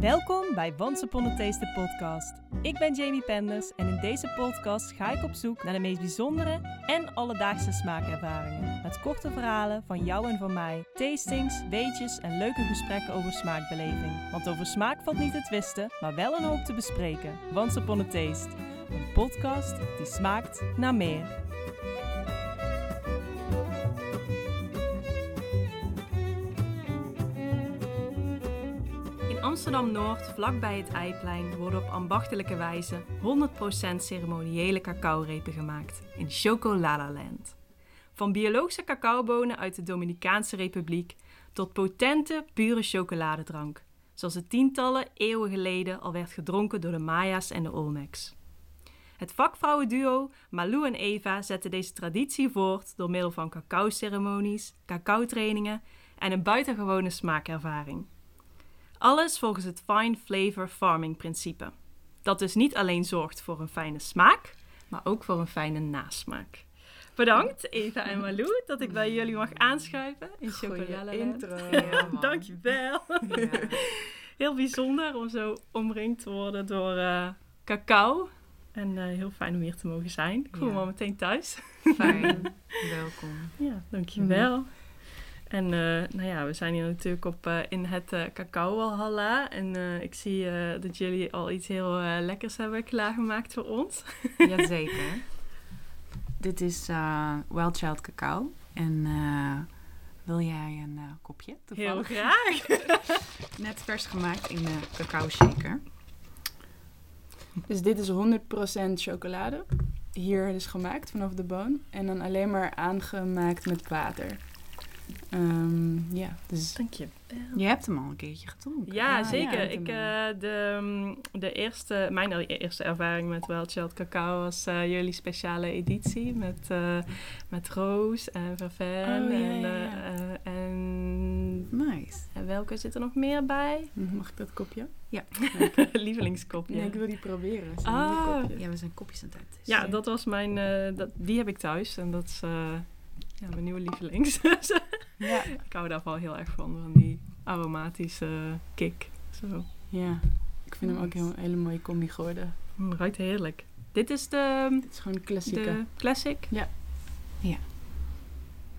Welkom bij Once Upon a Taste, de podcast. Ik ben Jamie Penders en in deze podcast ga ik op zoek naar de meest bijzondere en alledaagse smaakervaringen. Met korte verhalen van jou en van mij, tastings, weetjes en leuke gesprekken over smaakbeleving. Want over smaak valt niet te twisten, maar wel een hoop te bespreken. Once Upon a Taste, een podcast die smaakt naar meer. Amsterdam-Noord, vlakbij het Eiplein, worden op ambachtelijke wijze 100% ceremoniële cacaorepen gemaakt in Chocolala Land. Van biologische cacaobonen uit de Dominicaanse Republiek tot potente, pure chocoladedrank, zoals het tientallen eeuwen geleden al werd gedronken door de Maya's en de Olmecs. Het vakvrouwenduo Malou en Eva zetten deze traditie voort door middel van cacao-ceremonies, cacao-trainingen en een buitengewone smaakervaring. Alles volgens het Fine Flavor Farming principe. Dat dus niet alleen zorgt voor een fijne smaak, maar ook voor een fijne nasmaak. Bedankt Eva en Malou dat ik bij jullie mag aanschuiven in Chocolade intro. Ja, Dankjewel. Ja. Heel bijzonder om zo omringd te worden door eh, cacao. En eh, heel fijn om hier te mogen zijn. Ik voel me al meteen thuis. Fijn, welkom. Ja, dankjewel. En eh, nou ja, we zijn hier natuurlijk op, eh, in het eh Cacao Walhalla. En eh, ik zie eh, dat jullie al iets heel lekkers hebben klaargemaakt voor ons. Jazeker. Dit is eh Wild Child cacao. En eh, wil jij een kopje? Heel Toevallig. graag. Net vers gemaakt in de cacao shaker. Dus dit is 100% chocolade. Hier dus gemaakt vanaf de boon. En dan alleen maar aangemaakt met water. Ehm, ja, dus Dankjewel. Je hebt hem al een keertje gedronken. Ja, Ah, zeker. ja, ik, doe eh, de, mm, de eerste, mijn eerste ervaring met Wild Child Cacao was eh, jullie speciale editie met, eh, met Roos en Verven. Oh, ja, en, ja, ja. en, Nice. en welke zit er nog meer bij? mag ik dat kopje? Lievelingskopje. Nee, ik wil die proberen. Ah. Ja, we zijn kopjes aan het uit. Ja, dat was mijn, eh, dat, die heb ik thuis en dat is eh, ja, mijn nieuwe lievelings. Ja. ik hou daar wel heel erg van, van die aromatische kick. Zo. ja, ik vind hem ook heel, een hele mooie combi geworden. Mm, ruikt heerlijk. Dit is de, Het is gewoon een klassieke. de classic? Ja. Ja.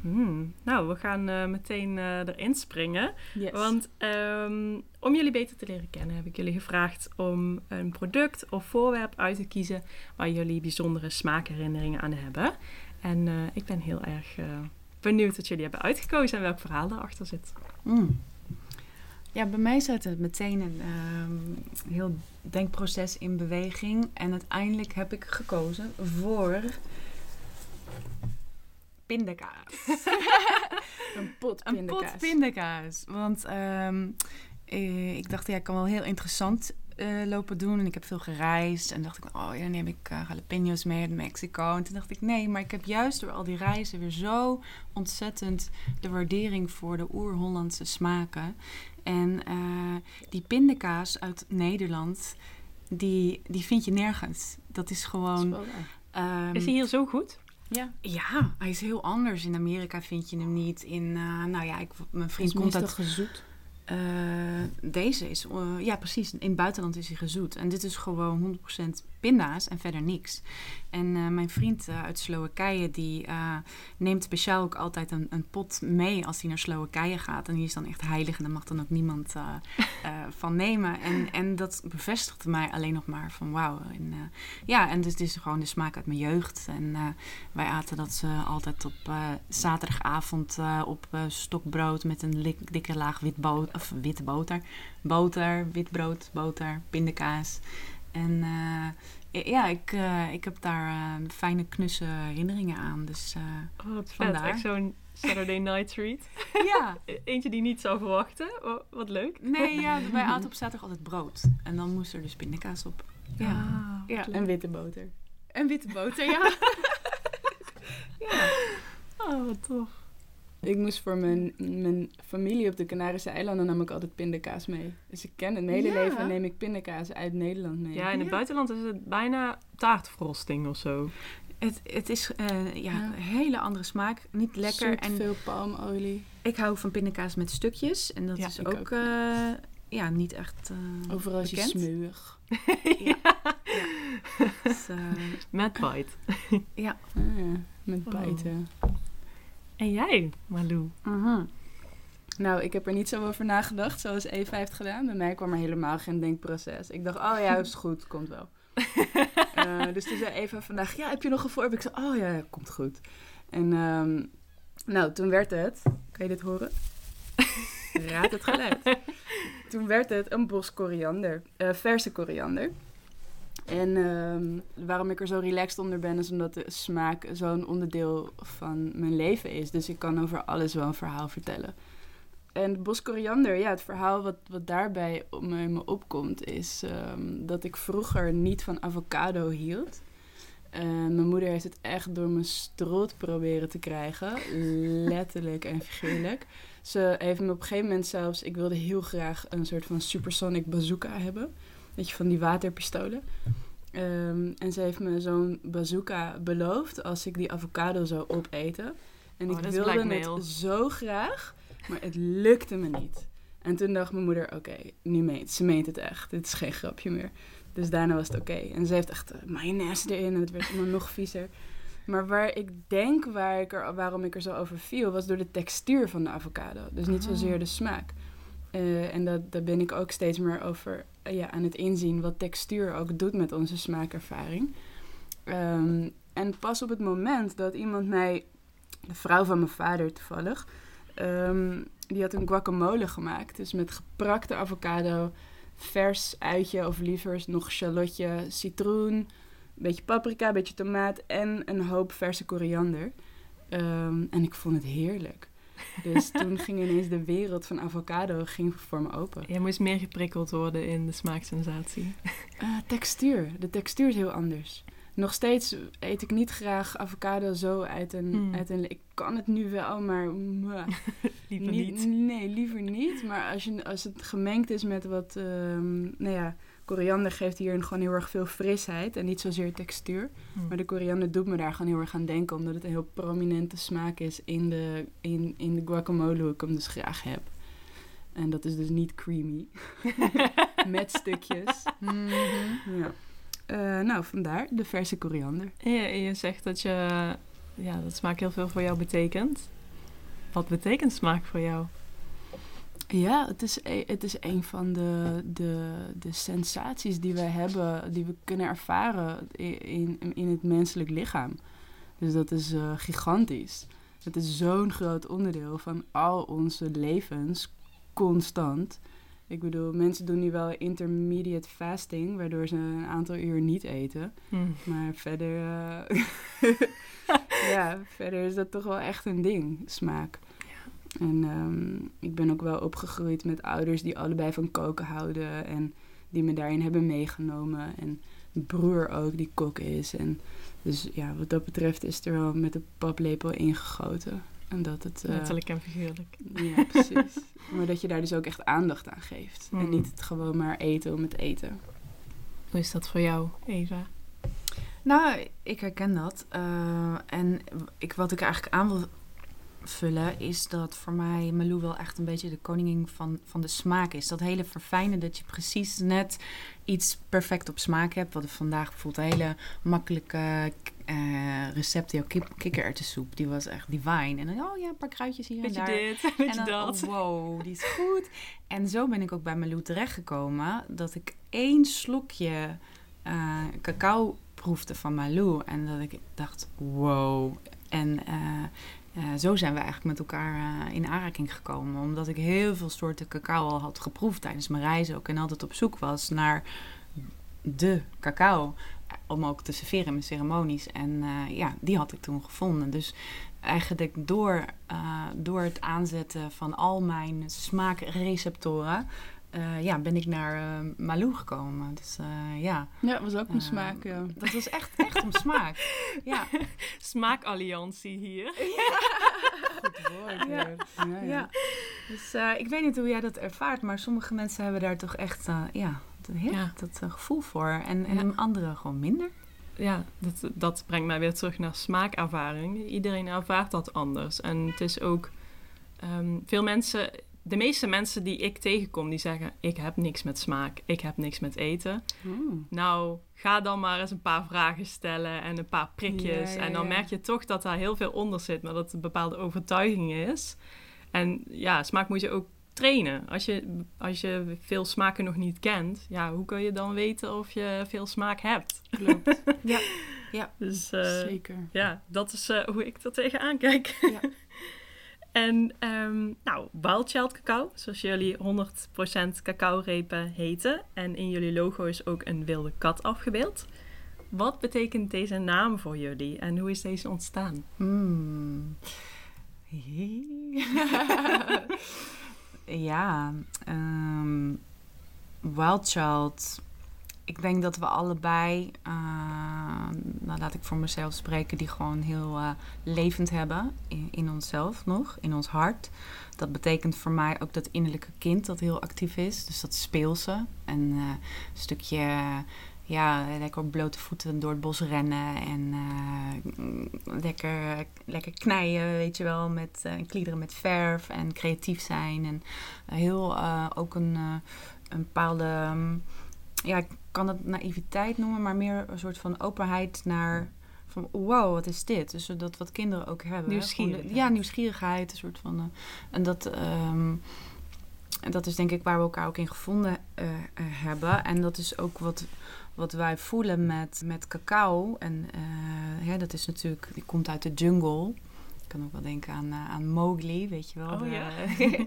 Hmm, Nou, we gaan eh, meteen eh, erin springen. Yes. Want ehm, om jullie beter te leren kennen heb ik jullie gevraagd om een product of voorwerp uit te kiezen waar jullie bijzondere smaakherinneringen aan hebben. En eh, ik ben heel erg benieuwd wat jullie hebben uitgekozen en welk verhaal erachter zit. Mm. Ja, bij mij zet het meteen een ehm, heel denkproces in beweging. En uiteindelijk heb ik gekozen voor pindakaas. een pot Een pindakaas. pot pindakaas. Want ehm, eh, ik dacht, ja, ik kan wel heel interessant eh, lopen doen. En ik heb veel gereisd. En dacht ik, oh ja, dan neem ik eh, jalapenos mee uit Mexico. En toen dacht ik, nee, maar ik heb juist door al die reizen weer zo ontzettend de waardering voor de oer-Hollandse smaken. En eh, die pindakaas uit Nederland, die, die vind je nergens. Dat is gewoon... ehm, Is hij hier zo goed? Ja, ja, hij is heel anders. In Amerika vind je hem niet. In, nou ja, ik, mijn vriend komt uit gezoet. Eh, deze is, eh, ja precies, in het buitenland is hij gezoet. En dit is gewoon 100% pinda's en verder niks. En eh, mijn vriend uit Slowakije, die neemt speciaal ook altijd een, een pot mee als hij naar Slowakije gaat. En die is dan echt heilig en daar mag dan ook niemand van nemen. En, en dat bevestigde mij alleen nog maar van wauw. En, ja, en dus het is gewoon de smaak uit mijn jeugd. En wij aten dat altijd op zaterdagavond op stokbrood met een lik- dikke laag wit boter, of witte boter. Boter, wit brood, boter, pindakaas. En eh, ja, ik, eh, ik heb daar eh, fijne knusse herinneringen aan. Dus eh, Oh, wat vet. Vandaar. Echt zo'n Saturday night treat. ja, Eentje die niet zou verwachten. Oh, wat leuk. nee, ja, wij aten op zaterdag altijd brood. En dan moest er dus pindakaas op. Ja, Ah, ja. En witte boter. En witte boter, ja. ja. Oh, wat tof. Ik moest voor mijn, mijn familie op de Canarische eilanden nam ik altijd pindakaas mee. Dus ik ken het. Mijn hele Ja. leven neem ik pindakaas uit Nederland mee. Ja, in het Ja. buitenland is het bijna taartfrosting of zo. Het, het is eh, ja, Ja. een hele andere smaak. Niet lekker. Zoet, en veel palmolie. ik hou van pindakaas met stukjes. En dat Ja, is ook, ook. eh, ja, niet echt eh, Overal is smeuig. Dus, eh, Met bite. ja. Ah, ja, met Oh. En jij, Malou? Mhm. Nou, ik heb er niet zo over nagedacht, zoals Eva heeft gedaan. Bij mij kwam er helemaal geen denkproces. Ik dacht, oh ja, is goed, komt wel. Eh, dus toen zei Eva vandaag, ja, heb je nog een voorbeeld? Ik zei, oh ja, ja, komt goed. En ehm, nou, toen werd het, kan je dit horen? Raad het geluid. Toen werd het een bos koriander, eh, verse koriander. En ehm, waarom ik er zo relaxed onder ben, is omdat de smaak zo'n onderdeel van mijn leven is. Dus ik kan over alles wel een verhaal vertellen. En de bos koriander, ja, het verhaal wat, wat daarbij op me, opkomt, is ehm, dat ik vroeger niet van avocado hield. Mijn moeder heeft het echt door mijn strot proberen te krijgen. Letterlijk en figuurlijk. Ze heeft me op een gegeven moment zelfs... Ik wilde heel graag een soort van supersonic bazooka hebben. Weet je, van die waterpistolen. Ehm, en ze heeft me zo'n bazooka beloofd als ik die avocado zou opeten. En Oh, ik wilde het zo graag, maar het lukte me niet. En toen dacht mijn moeder, oké, nu meent ze meent het echt. Dit is geen grapje meer. Dus daarna was het oké. En ze heeft echt eh, mayonaise erin en het werd allemaal nog viezer. Maar waar ik denk waar ik er, waarom ik er zo over viel, was door de textuur van de avocado. Dus niet Ah. zozeer de smaak. Eh, en dat, daar ben ik ook steeds meer over eh, ja, aan het inzien wat textuur ook doet met onze smaakervaring. Ehm, en pas op het moment dat iemand mij, de vrouw van mijn vader toevallig, ehm, die had een guacamole gemaakt. Dus met geprakte avocado, vers uitje of liever nog shallotje, citroen, een beetje paprika, een beetje tomaat en een hoop verse koriander. Ehm, en ik vond het heerlijk. Dus toen ging ineens de wereld van avocado ging voor me open. Jij moest meer geprikkeld worden in de smaaksensatie. Eh, textuur. De textuur is heel anders. Nog steeds eet ik niet graag avocado zo uit een... Hmm. Uit een ik kan het nu wel, maar... Liever Niet- niet. Nee, liever niet. Maar als, je, als het gemengd is met wat... ehm, nou ja, koriander geeft hier gewoon heel erg veel frisheid. En niet zozeer textuur. Hm. Maar de koriander doet me daar gewoon heel erg aan denken. Omdat het een heel prominente smaak is in de, in, in de guacamole. Hoe ik hem dus graag heb. En dat is dus niet creamy. met stukjes. Mhm. Ja. Eh, nou, vandaar de verse koriander. Je zegt dat, je, ja, dat smaak heel veel voor jou betekent. Wat betekent smaak voor jou? Ja, het is, e- het is een van de, de, de sensaties die we hebben, die we kunnen ervaren in, in het menselijk lichaam. Dus dat is eh, gigantisch. Het is zo'n groot onderdeel van al onze levens, constant. Ik bedoel, mensen doen nu wel intermediate fasting, waardoor ze een aantal uur niet eten. Hm. Maar verder, eh, ja, verder is dat toch wel echt een ding, smaak. En ehm, ik ben ook wel opgegroeid met ouders die allebei van koken houden en die me daarin hebben meegenomen. En mijn broer ook, die kok is. En dus ja, wat dat betreft is er wel met de paplepel ingegoten. En dat het... eh, Letterlijk en figuurlijk. ja, precies. maar dat je daar dus ook echt aandacht aan geeft. En Mm. niet het gewoon maar eten om het eten. Hoe is dat voor jou, Eva? Nou, ik herken dat. Eh, en ik, wat ik eigenlijk aan wil vullen is dat voor mij Malou wel echt een beetje de koningin van, van de smaak is. Dat hele verfijnen dat je precies net iets perfect op smaak hebt. Wat vandaag bijvoorbeeld een hele makkelijke eh recept, jouw kip, kikkererwtensoep. Die was echt divine. En dan, oh ja, een paar kruidjes hier en Beetje daar. dit, En beetje dan, dat. oh, wow, die is goed. En zo ben ik ook bij Malou terechtgekomen. Dat ik één slokje eh, cacao proefde van Malou. En dat ik dacht, wow. En eh, eh, zo zijn we eigenlijk met elkaar eh, in aanraking gekomen. Omdat ik heel veel soorten cacao al had geproefd tijdens mijn reis ook. En altijd op zoek was naar de cacao. Om ook te serveren in mijn ceremonies. En eh, ja, die had ik toen gevonden. Dus eigenlijk door, eh, door het aanzetten van al mijn smaakreceptoren... eh, ja, ben ik naar eh, Malou gekomen. Dus eh, ja, Ja, het was ook een smaak. Ja. dat was echt, echt om smaak. Ja, Smaakalliantie hier. Goed woord. Ja. Ja, ja. ja. Dus eh, ik weet niet hoe jij dat ervaart, maar sommige mensen hebben daar toch echt eh, ja, dat, heel- Ja. dat gevoel voor. En, en Ja. anderen gewoon minder. Ja, dat, dat brengt mij weer terug naar smaakervaring. Iedereen ervaart dat anders. En het is ook... ehm, veel mensen de meeste mensen die ik tegenkom, die zeggen: Ik heb niks met smaak, ik heb niks met eten. Oeh. Nou, ga dan maar eens een paar vragen stellen en een paar prikjes. Ja, ja, en dan ja. merk je toch dat daar heel veel onder zit, maar dat het een bepaalde overtuiging is. En ja, smaak moet je ook trainen. Als je, als je veel smaken nog niet kent, ja, hoe kun je dan weten of je veel smaak hebt? Klopt. Dus eh, Zeker. ja, dat is eh, hoe ik er tegenaan kijk. Ja. en ehm, nou, Wild Child cacao, zoals jullie 100% cacao-repen heten. En in jullie logo is ook een wilde kat afgebeeld. Wat betekent deze naam voor jullie en hoe is deze ontstaan? Hmm. ja, ehm Wild Child. Ik denk dat we allebei, eh, nou laat ik voor mezelf spreken, die gewoon heel eh, levend hebben in, in onszelf nog, in ons hart. Dat betekent voor mij ook dat innerlijke kind dat heel actief is. Dus dat speelse. En eh, een stukje ja, lekker op blote voeten door het bos rennen en eh, lekker, lekker knijden, weet je wel, met eh, kliederen met verf en creatief zijn. En heel ook een, een bepaalde, ja, kan het naïviteit noemen, maar meer een soort van openheid naar van wow, wat is dit? Dus dat wat kinderen ook hebben. de- Nieuwsgierigheid. Ja, nieuwsgierigheid, een soort van. eh, en dat, en dat is denk ik waar we elkaar ook in gevonden eh, eh, hebben. En dat is ook wat, wat wij voelen met, met cacao. En hè, dat is natuurlijk, die komt uit de jungle. Ik kan ook wel denken aan, eh, aan Mowgli, weet je wel. Oh, de- ja.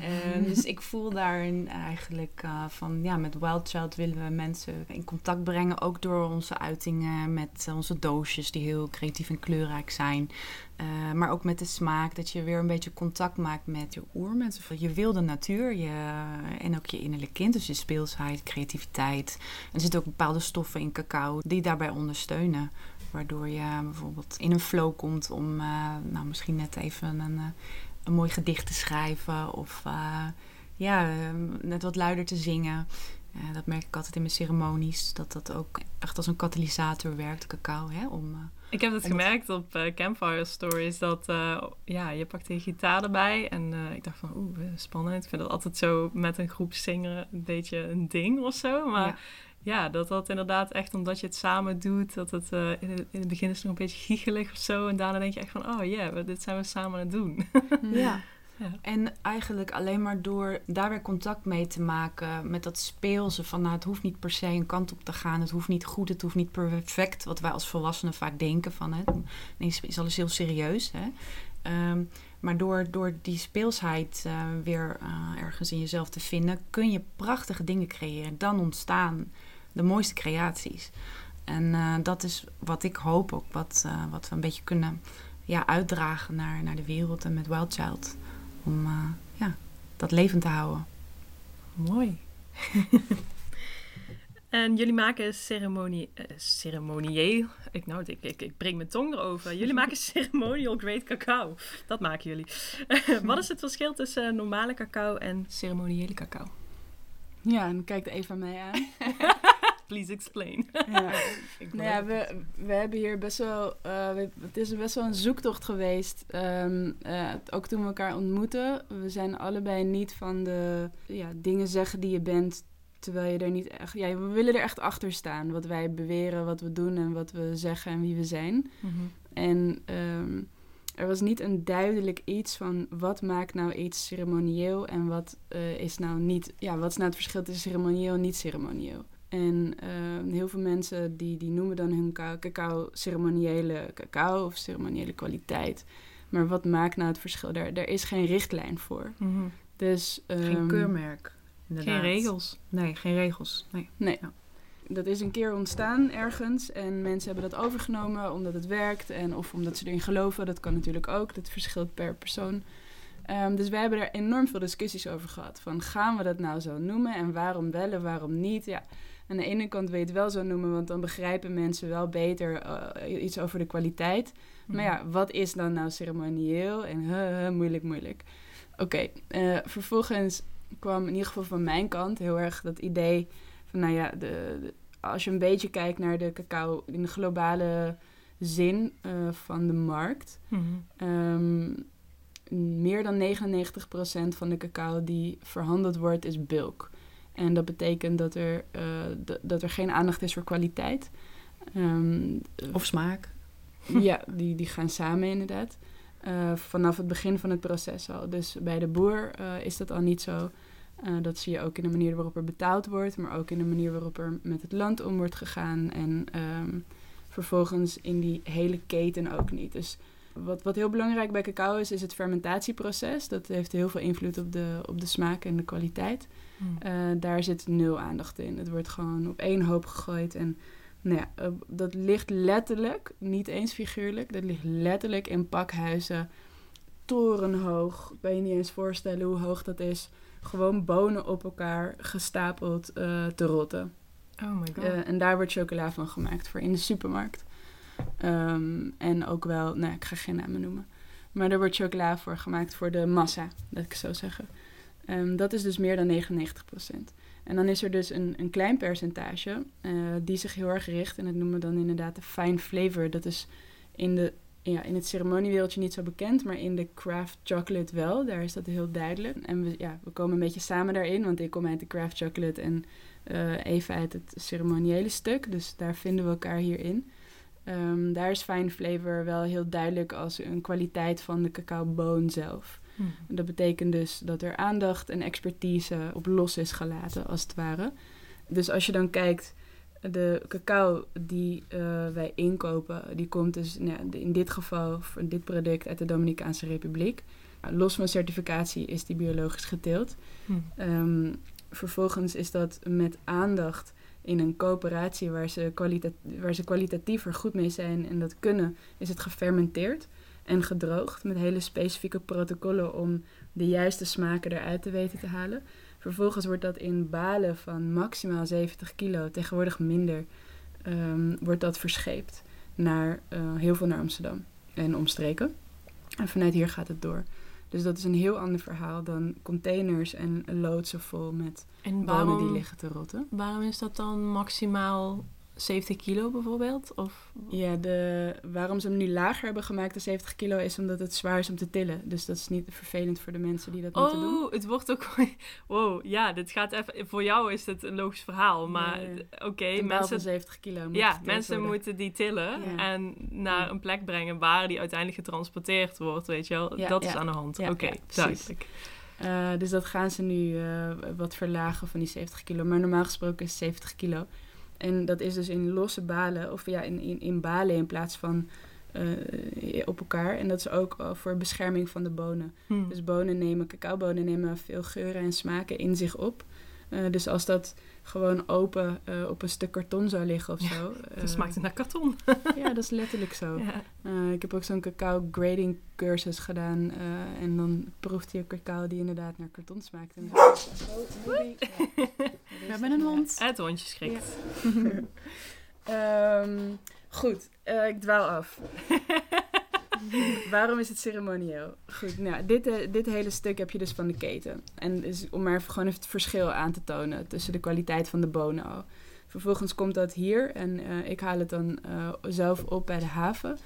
Eh, dus ik voel daarin eigenlijk eh, van ja, met Wild Child willen we mensen in contact brengen. Ook door onze uitingen met eh, onze doosjes die heel creatief en kleurrijk zijn. Eh, maar ook met de smaak, dat je weer een beetje contact maakt met je oermens. Of je wilde natuur je, en ook je innerlijk kind. Dus je speelsheid, creativiteit. En er zitten ook bepaalde stoffen in cacao die daarbij ondersteunen. Waardoor je bijvoorbeeld in een flow komt om eh, nou, misschien net even een, eh, een mooi gedicht te schrijven. Of eh, ja, eh, net wat luider te zingen. Dat merk ik altijd in mijn ceremonies. Dat dat ook echt als een katalysator werkt, cacao. Hè, om, Ik heb het gemerkt op Campfire Stories dat ja, je pakt een gitaar erbij. En ik dacht van, oeh, eh, spannend. Ik vind dat altijd zo met een groep zingen een beetje een ding of zo. Maar Ja. Ja, dat dat inderdaad echt omdat je het samen doet. Dat het eh, in, het in het begin is het nog een beetje giechelig of zo. En daarna denk je echt van, oh ja, we- dit zijn we samen aan het doen. Ja. Ja. En eigenlijk alleen maar door daar weer contact mee te maken met dat speelse van nou, het hoeft niet per se een kant op te gaan. Het hoeft niet goed, het hoeft niet perfect. Wat wij als volwassenen vaak denken van hè, nee, is, is alles heel serieus. Hè? Ehm, maar door, door die speelsheid eh, weer eh, ergens in jezelf te vinden, kun je prachtige dingen creëren. Dan ontstaan de mooiste creaties. En eh, dat is wat ik hoop ook, wat, eh, wat we een beetje kunnen ja, uitdragen naar, naar de wereld en met Wild Child. Om eh, ja, dat levend te houden. Mooi. en jullie maken ceremonie, ceremonieel. Ik, nou, ik, ik, ik breng mijn tong erover. Jullie maken ceremonial grade cacao. Dat maken jullie. Wat is het verschil tussen normale cacao en ceremoniële cacao? Ja, en kijkt Eva mij aan. Please explain. Ja. Ik Nou ja, we, we hebben hier best wel... eh, het is best wel een zoektocht geweest. ehm, eh, ook toen we elkaar ontmoeten. We zijn allebei niet van de ja, dingen zeggen die je bent... terwijl je er niet echt... Ja, we willen er echt achter staan. Wat wij beweren, wat we doen en wat we zeggen en wie we zijn. En ehm, er was niet een duidelijk iets van wat maakt nou iets ceremonieel en wat eh, is nou niet. Ja, wat is nou het verschil tussen ceremonieel en niet ceremonieel? En ehm, heel veel mensen die, die noemen dan hun ca- cacao ceremoniële cacao of ceremoniële kwaliteit. Maar wat maakt nou het verschil? Daar, daar is geen richtlijn voor. Mhm. Dus, Geen ehm, keurmerk. Inderdaad. Geen regels. Nee, geen regels. Nee. Nee. Ja. Dat is een keer ontstaan ergens en mensen hebben dat overgenomen omdat het werkt en of omdat ze erin geloven. Dat kan natuurlijk ook. Dat verschilt per persoon. Ehm, dus wij hebben er enorm veel discussies over gehad. Van gaan we dat nou zo noemen en waarom wel en waarom niet? Ja, aan de ene kant wil je het wel zo noemen, want dan begrijpen mensen wel beter eh, iets over de kwaliteit. Maar ja, wat is dan nou ceremonieel? En moeilijk, moeilijk. Oké, eh, vervolgens kwam in ieder geval van mijn kant heel erg dat idee van, nou ja, de, de- als je een beetje kijkt naar de cacao in de globale zin eh, van de markt, Mhm. ehm, meer dan 99% van de cacao die verhandeld wordt, is bulk. En dat betekent dat er, eh, dat er geen aandacht is voor kwaliteit. Ehm, Of smaak. ja, die, die gaan samen inderdaad. Eh, vanaf het begin van het proces al. Dus bij de boer eh, is dat al niet zo. Dat zie je ook in de manier waarop er betaald wordt, maar ook in de manier waarop er met het land om wordt gegaan. En ehm, vervolgens in die hele keten ook niet. Dus wat, wat heel belangrijk bij cacao is, is het fermentatieproces. Dat heeft heel veel invloed op de, op de smaak en de kwaliteit. Hmm. Eh, daar zit nul aandacht in. Het wordt gewoon op één hoop gegooid. En nou ja, eh, dat ligt letterlijk, niet eens figuurlijk, dat ligt letterlijk in pakhuizen. Torenhoog. Ik weet je niet eens voorstellen hoe hoog dat is. Gewoon bonen op elkaar gestapeld eh, te rotten. Oh my god. En daar wordt chocola van gemaakt voor in de supermarkt. Ehm, en ook wel, nou, ik ga geen namen noemen. Maar er wordt chocola voor gemaakt voor de massa, dat ik zo zeggen. Ehm, dat is dus meer dan 99%. En dan is er dus een, een klein percentage eh, die zich heel erg richt. En dat noemen we dan inderdaad de fine flavor. Dat is in, de, ja, in het ceremoniewereldje niet zo bekend, maar in de craft chocolate wel. Daar is dat heel duidelijk. En we, ja, we komen een beetje samen daarin, want ik kom uit de craft chocolate en eh, even uit het ceremoniële stuk. Dus daar vinden we elkaar hierin. Ehm, daar is fine flavor wel heel duidelijk als een kwaliteit van de cacaoboon zelf. Hmm. Dat betekent dus dat er aandacht en expertise op los is gelaten, als het ware. Dus als je dan kijkt, de cacao die eh, wij inkopen, die komt dus nou, in dit geval, voor dit product, uit de Dominicaanse Republiek. Nou, Los van certificatie is die biologisch geteeld. Hmm. Ehm, vervolgens is dat met aandacht in een coöperatie waar ze, waar ze kwalitatief er goed mee zijn en dat kunnen, is het gefermenteerd en gedroogd met hele specifieke protocollen om de juiste smaken eruit te weten te halen. Vervolgens wordt dat in balen van maximaal 70 kilo, tegenwoordig minder, ehm, wordt dat verscheept naar eh, heel veel naar Amsterdam en omstreken. En vanuit hier gaat het door. Dus dat is een heel ander verhaal dan containers en loodsen vol met En die liggen te rotten. waarom is dat dan maximaal 70 kilo bijvoorbeeld? Of... Ja, de, waarom ze hem nu lager hebben gemaakt dan 70 kilo is omdat het zwaar is om te tillen. Dus dat is niet vervelend voor de mensen die dat moeten doen. Oh, het wordt ook... Wow, ja, dit gaat even... Voor jou is het een logisch verhaal, maar oké, mensen... 70 kilo. Ja, mensen worden. moeten die tillen Ja. en naar een plek brengen waar die uiteindelijk getransporteerd wordt, weet je wel. Dat is aan de hand. Oké, duidelijk. Eh, dus dat gaan ze nu eh, wat verlagen van die 70 kilo. Maar normaal gesproken is het 70 kilo. En dat is dus in losse balen, of ja, in, in, in balen in plaats van eh, op elkaar. En dat is ook eh, voor bescherming van de bonen. Hm. Dus bonen nemen, cacaobonen nemen veel geuren en smaken in zich op. Eh, dus als dat gewoon open op een stuk karton zou liggen of Ja, zo. Dan smaakt het naar karton. Ja, dat is letterlijk zo. Ja. Ik heb ook zo'n cacao grading cursus gedaan. en dan proefde je cacao die inderdaad naar karton smaakt. En zo. We hebben een hond. Het hondje schrikt. Ehm, goed, eh, ik dwaal af. Waarom is het ceremonieel? Goed, nou, dit, eh, dit hele stuk heb je dus van de keten. En dus om maar gewoon even het verschil aan te tonen tussen de kwaliteit van de bonen al. Vervolgens komt dat hier en eh, ik haal het dan zelf op bij de haven.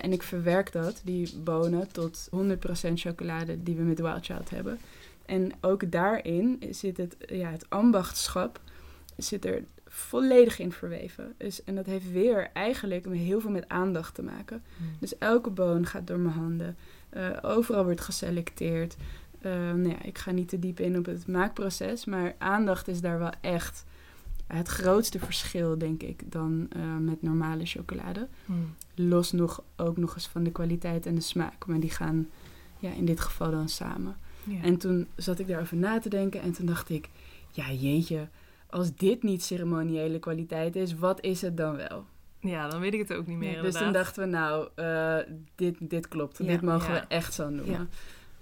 En ik verwerk dat, die bonen, tot 100% chocolade die we met Wild Child hebben. En ook daarin zit het, ja, het ambachtschap zit er volledig in verweven. Dus, en dat heeft weer eigenlijk heel veel met aandacht te maken. Dus elke boon gaat door mijn handen. Eh, overal wordt geselecteerd. Eh, nou ja, ik ga niet te diep in op het maakproces, maar aandacht is daar wel echt het grootste verschil, denk ik, dan eh, met normale chocolade. Hm. Los nog ook nog eens van de kwaliteit en de smaak, maar die gaan ja, in dit geval dan samen. Ja. En toen zat ik daarover na te denken en toen dacht ik, ja jeetje, als dit niet ceremoniële kwaliteit is, wat is het dan wel? ja, dan weet ik het ook niet meer Ja, dus toen dachten we, nou, eh, dit, dit klopt. Ja, dit mogen ja. we echt zo noemen. Ja.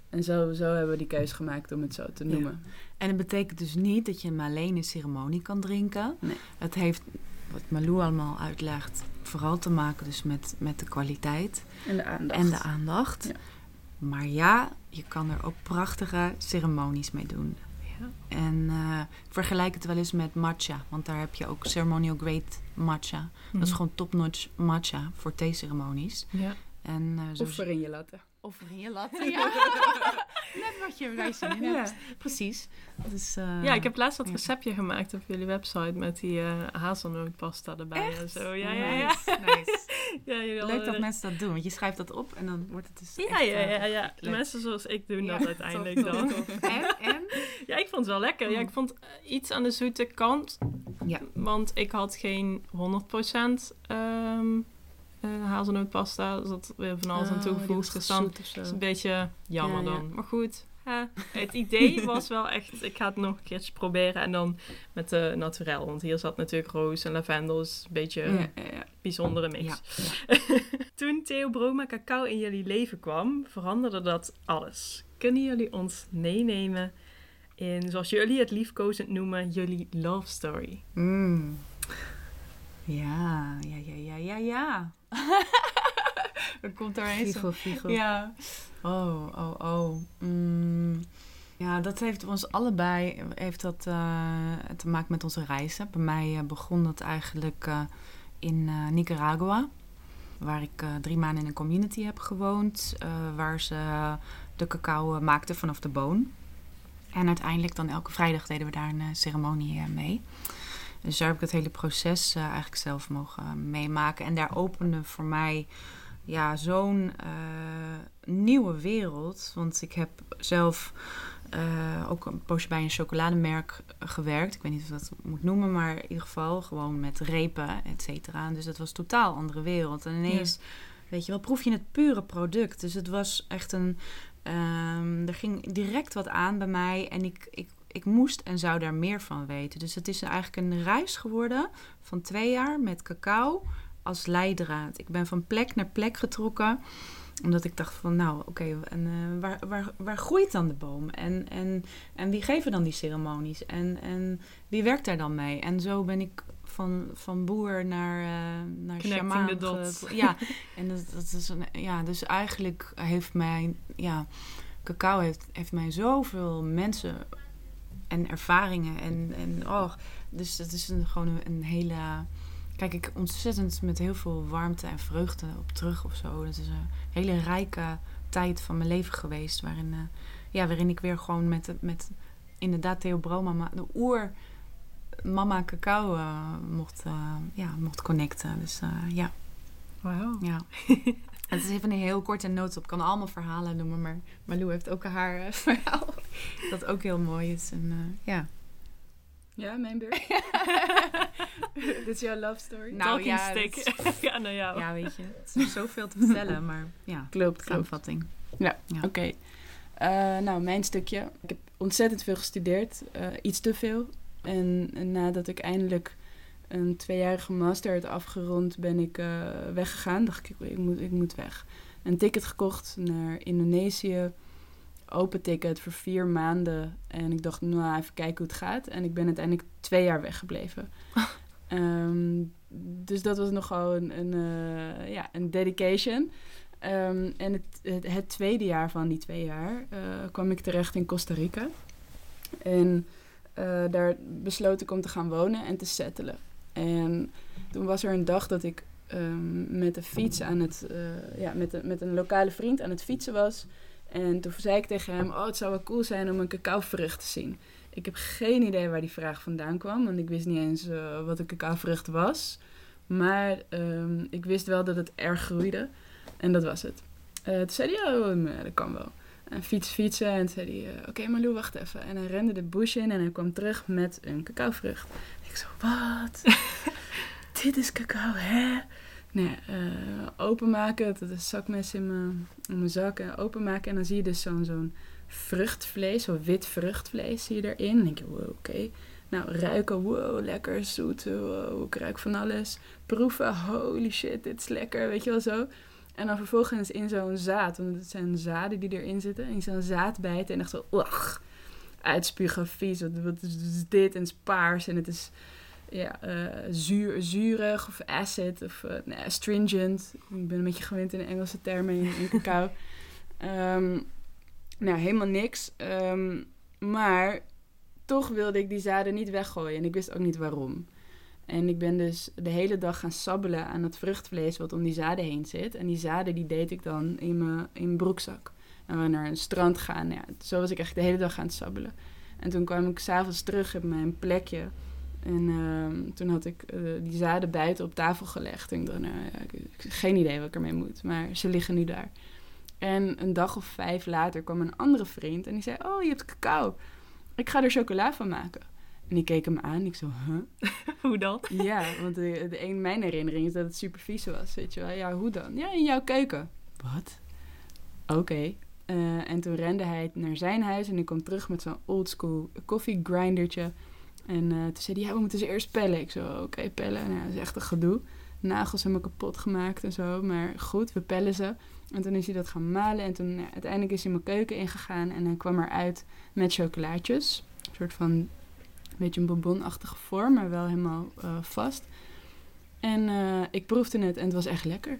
En zo, zo hebben we die keuze gemaakt om het zo te Ja. noemen. En het betekent dus niet dat je hem alleen in ceremonie kan drinken. Nee. Het heeft, wat Malou allemaal uitlegt, vooral te maken dus met, met de kwaliteit En de aandacht. en de aandacht. Maar ja, je kan er ook prachtige ceremonies mee doen. Ja. En eh, ik vergelijk het wel eens met matcha. Want daar heb je ook ceremonial grade matcha. Dat is Hm. gewoon top-notch matcha voor theeceremonies. Ja. En, eh, zo Of voor in je latten. Of in je latte, ja. Net wat je wij zin in hebt. Precies. Dus, eh, Ja, ik heb laatst dat ja. receptje gemaakt op jullie website met die eh hazelnootpasta erbij en zo. Ja, ja, ja. Nice, ja Leuk dat mensen dat doen, want je schrijft dat op en dan wordt het dus Ja, echt, ja, eh, ja, ja. leuk. Mensen zoals ik doen Ja, dat uiteindelijk top, dan. top, top. En, en? Ja, ik vond het wel lekker. Ja, ik vond eh, iets aan de zoete kant. Ja. Want ik had geen 100% ehm eh hazelnootpasta. Er zat weer van alles aan Oh, toegevoegd. Dus zo. is een beetje jammer Ja, ja. dan. Maar goed, het idee was wel echt... Ik ga het nog een keertje proberen. En dan met de naturel. Want hier zat natuurlijk roos en lavendel. Dus een beetje Ja, ja, bijzondere mix. Toen Theobroma cacao in jullie leven kwam, veranderde dat alles. Kunnen jullie ons meenemen in, zoals jullie het liefkozend noemen, jullie love story? Mm. Ja, ja, ja, ja, ja, ja. er komt er eens Fiegel, fiegel. Ja. Oh, oh, oh. Mm. Ja, dat heeft ons allebei heeft dat, eh, te maken met onze reizen. Bij mij eh, begon dat eigenlijk eh, in Nicaragua. Waar ik drie maanden in een community heb gewoond. waar ze de cacao maakten vanaf de boon. En uiteindelijk dan elke vrijdag deden we daar een ceremonie mee. Dus daar heb ik het hele proces eh, eigenlijk zelf mogen eh, meemaken. En daar opende voor mij ja, zo'n eh, nieuwe wereld. Want ik heb zelf ook een poosje bij een chocolademerk gewerkt. Ik weet niet of dat moet noemen, maar in ieder geval gewoon met repen, et cetera. Dus dat was een totaal andere wereld. En ineens, weet je wel, proef je het pure product. Dus het was echt een... ehm, er ging direct wat aan bij mij en ik, ik, ik moest en zou daar meer van weten. Dus het is eigenlijk een reis geworden van twee jaar met cacao als leidraad. Ik ben van plek naar plek getrokken omdat ik dacht van, nou, oké, en eh, waar, waar, waar groeit dan de boom? En, en, en wie geven dan die ceremonies? En, en wie werkt daar dan mee? En zo ben ik van, van boer naar, uh, naar dots. ge- Ja, en dat, dat is een, ja, dus eigenlijk heeft mij, ja, cacao heeft, heeft mij zoveel mensen en ervaringen en, en oh, dus dat is een, gewoon een, een hele kijk ik ontzettend met heel veel warmte en vreugde op terug of zo. Dat is een hele rijke tijd van mijn leven geweest. Waarin, uh, ja, waarin ik weer gewoon met, met inderdaad Theo Broma, de oer mama cacao uh, mocht, uh, ja, mocht connecten. Dus ja. Wauw. Ja. Het is even een heel korte noot op. Ik kan allemaal verhalen noemen, maar Malou heeft ook haar uh, verhaal. Dat ook heel mooi is. En, uh, ja. Ja, mijn beurt. Dit is jouw love story? Nou, Talking ja, stick. is- ja, naar jou. Ja, weet je. Het is zoveel te vertellen, maar ja. Klopt, klopt. Samenvatting. Ja, Ja. oké. Eh, nou, mijn stukje. Ik heb ontzettend veel gestudeerd. eh, iets te veel. En, en nadat ik eindelijk een tweejarige master had afgerond, ben ik eh, weggegaan. Dacht ik, ik moet, ik moet weg. Een ticket gekocht naar Indonesië. Open ticket voor vier maanden. En ik dacht, nou, even kijken hoe het gaat. En ik ben uiteindelijk twee jaar weggebleven. Ehm, dus dat was nogal een, een, eh, ja, een dedication. Ehm, en het, het, het tweede jaar van die twee jaar eh, kwam ik terecht in Costa Rica. En eh, daar besloot ik om te gaan wonen en te settelen. En toen was er een dag dat ik ehm, met de fiets aan het, ja, met, de, met een lokale vriend aan het fietsen was. En toen zei ik tegen hem, oh, het zou wel cool zijn om een cacaovrucht te zien. Ik heb geen idee waar die vraag vandaan kwam, want ik wist niet eens eh, wat een cacaovrucht was. Maar ehm, ik wist wel dat het erg groeide. En dat was het. Uh, toen zei hij, oh, dat kan wel. En fiets, fietsen. En toen zei hij, uh, oké, okay, Malou, wacht even. En hij rende de bush in en hij kwam terug met een cacaovrucht. Ik zo, wat? Dit is cacao, hè? Nee, uh, openmaken. Dat is zakmes in mijn, in mijn zak. En openmaken. En dan zie je dus zo'n zo'n vruchtvlees, zo'n wit vruchtvlees zie je erin. Dan denk je, wow, oké. Okay. Nou, ruiken, wow, lekker, zoet, wow, ik ruik van alles. Proeven, holy shit, dit is lekker, weet je wel zo. En dan vervolgens in zo'n zaad, want het zijn zaden die erin zitten, in zo'n zaad bijten en echt zo, ugh, uitspugen, vies, wat is dit? En het is paars en het is ja, uh, zuur, zuurig of acid of uh, nee, astringent. Ik ben een beetje gewend in de Engelse termen in, in cacao. um, nou, helemaal niks. Um, maar toch wilde ik die zaden niet weggooien en ik wist ook niet waarom. En ik ben dus de hele dag gaan sabbelen aan het vruchtvlees wat om die zaden heen zit. En die zaden die deed ik dan in mijn, in mijn broekzak. En we naar een strand gaan. Ja, zo was ik echt de hele dag aan het sabbelen. En toen kwam ik s'avonds terug op mijn plekje. En ehm, toen had ik eh, die zaden buiten op tafel gelegd. En ik dacht, nou ja, ik, ik geen idee wat ik ermee moet. Maar ze liggen nu daar. En een dag of vijf later kwam een andere vriend en die zei: Oh, je hebt cacao. Ik ga er chocola van maken. En die keek hem aan. Ik zo, huh? Hoe dan? Ja, want de, de een mijn herinnering is dat het super vies was, weet je wel. Ja, hoe dan? Ja, in jouw keuken. Wat? Oké. Eh, en toen rende hij naar zijn huis en ik kwam terug met zo'n oldschool koffiegrindertje. En eh, toen zei hij, ja, we moeten ze eerst pellen. Ik zo, oké, pellen. Nou, dat is echt een gedoe. Nagels hebben me kapot gemaakt en zo. Maar goed, we pellen ze. En toen is hij dat gaan malen. En toen uiteindelijk is hij mijn keuken ingegaan. En hij kwam eruit met chocolaatjes. Een soort van, een beetje een bonbonachtige vorm, maar wel helemaal uh, vast. En uh, ik proefde het en het was echt lekker.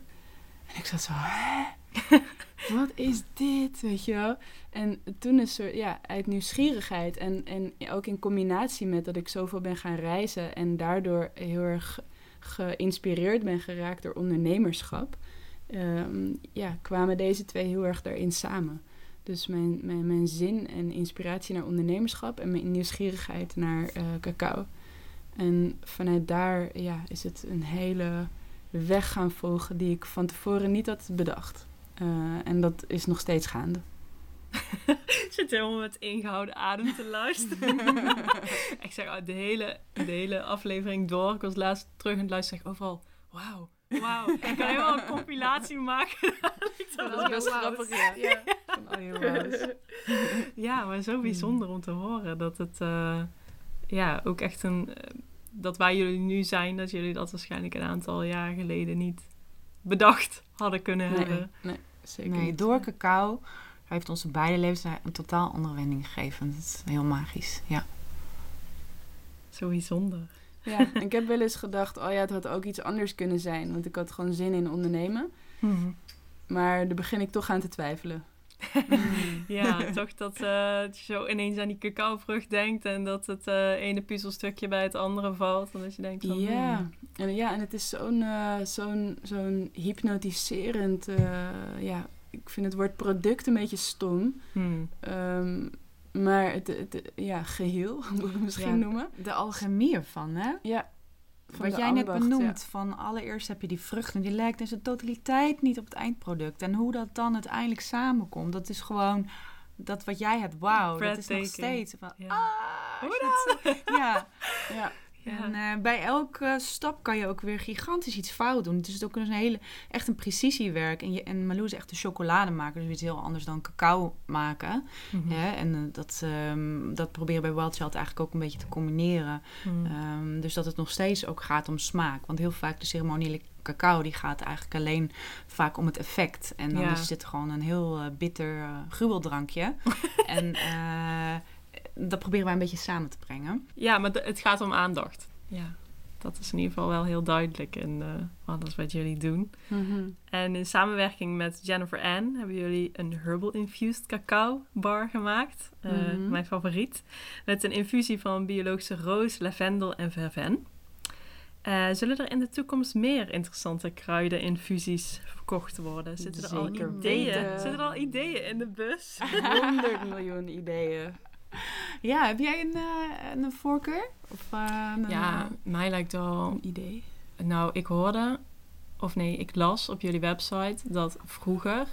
En ik zat zo, hè? Wat is dit? Weet je wel? En toen is er, ja, uit nieuwsgierigheid en, en ook in combinatie met dat ik zoveel ben gaan reizen en daardoor heel erg geïnspireerd ben geraakt door ondernemerschap, um, ja, kwamen deze twee heel erg daarin samen. Dus mijn, mijn, mijn zin en inspiratie naar ondernemerschap en mijn nieuwsgierigheid naar uh, cacao. En vanuit daar ja, is het een hele weg gaan volgen die ik van tevoren niet had bedacht. Uh, en dat is nog steeds gaande. Ik zit helemaal met ingehouden adem te luisteren. ik zeg oh, de, hele, de hele aflevering door. Ik was laatst terug en het luisteren. Zeg overal, wauw, wauw. Ik kan helemaal een compilatie maken. dat was best grappig, ja. ja. Van maar zo bijzonder om te horen dat het uh, ja, ook echt een... Uh, dat waar jullie nu zijn, dat jullie dat waarschijnlijk een aantal jaar geleden niet bedacht hadden kunnen nee, hebben. Nee, zeker nee, niet. door cacao heeft onze beide levens een totaal andere wending gegeven. Dat is heel magisch, ja. Zo bijzonder. Ja, ik heb wel eens gedacht, oh ja, het had ook iets anders kunnen zijn. Want ik had gewoon zin in ondernemen. Mhm. Maar daar begin ik toch aan te twijfelen. Ja, toch dat, uh, dat je zo ineens aan die cacaovrucht denkt en dat het uh, ene puzzelstukje bij het andere valt. En dat je denkt van... Ja, hmm. en, ja en het is zo'n uh, zo'n zo'n hypnotiserend... ja, ik vind het woord product een beetje stom. Hmm. Um, maar het, het, ja, geheel, moet ik het misschien Ja, noemen. De alchemie ervan, hè? Ja. Wat jij net benoemt, van allereerst heb je die vrucht en die lijkt in zijn totaliteit niet op het eindproduct. En hoe dat dan uiteindelijk samenkomt, dat is gewoon dat wat jij hebt, wauw, dat is nog steeds van, Ja. ah, Hoe ja. Ja. Ja. En eh, bij elke stap kan je ook weer gigantisch iets fout doen. Het is ook een hele, echt een precisiewerk. En, je, en Malou is echt een chocolademaker, dus iets heel anders dan cacao maken. Mhm. En eh, dat, ehm, dat proberen bij Wild Child eigenlijk ook een beetje te combineren. Hmm. Ehm, dus dat het nog steeds ook gaat om smaak. Want heel vaak de ceremoniële cacao, die gaat eigenlijk alleen vaak om het effect. En dan Ja. is dit gewoon een heel eh, bitter uh, gruweldrankje. en eh, dat proberen wij een beetje samen te brengen. Ja, maar het gaat om aandacht. Ja, dat is in ieder geval wel heel duidelijk in eh, alles wat jullie doen. Mhm. En in samenwerking met Jennifer Ann hebben jullie een herbal infused cacao bar gemaakt. Eh, Mhm. Mijn favoriet. Met een infusie van biologische roos, lavendel en verven. Eh, zullen er in de toekomst meer interessante kruideninfusies verkocht worden? Zitten er al ideeën? weten. Zitten er al ideeën in de bus? 100 miljoen ideeën. Ja, heb jij een, eh, een voorkeur? Of, eh, een, Ja, mij lijkt wel Een idee. Nou, ik hoorde, of nee, ik las op jullie website dat vroeger,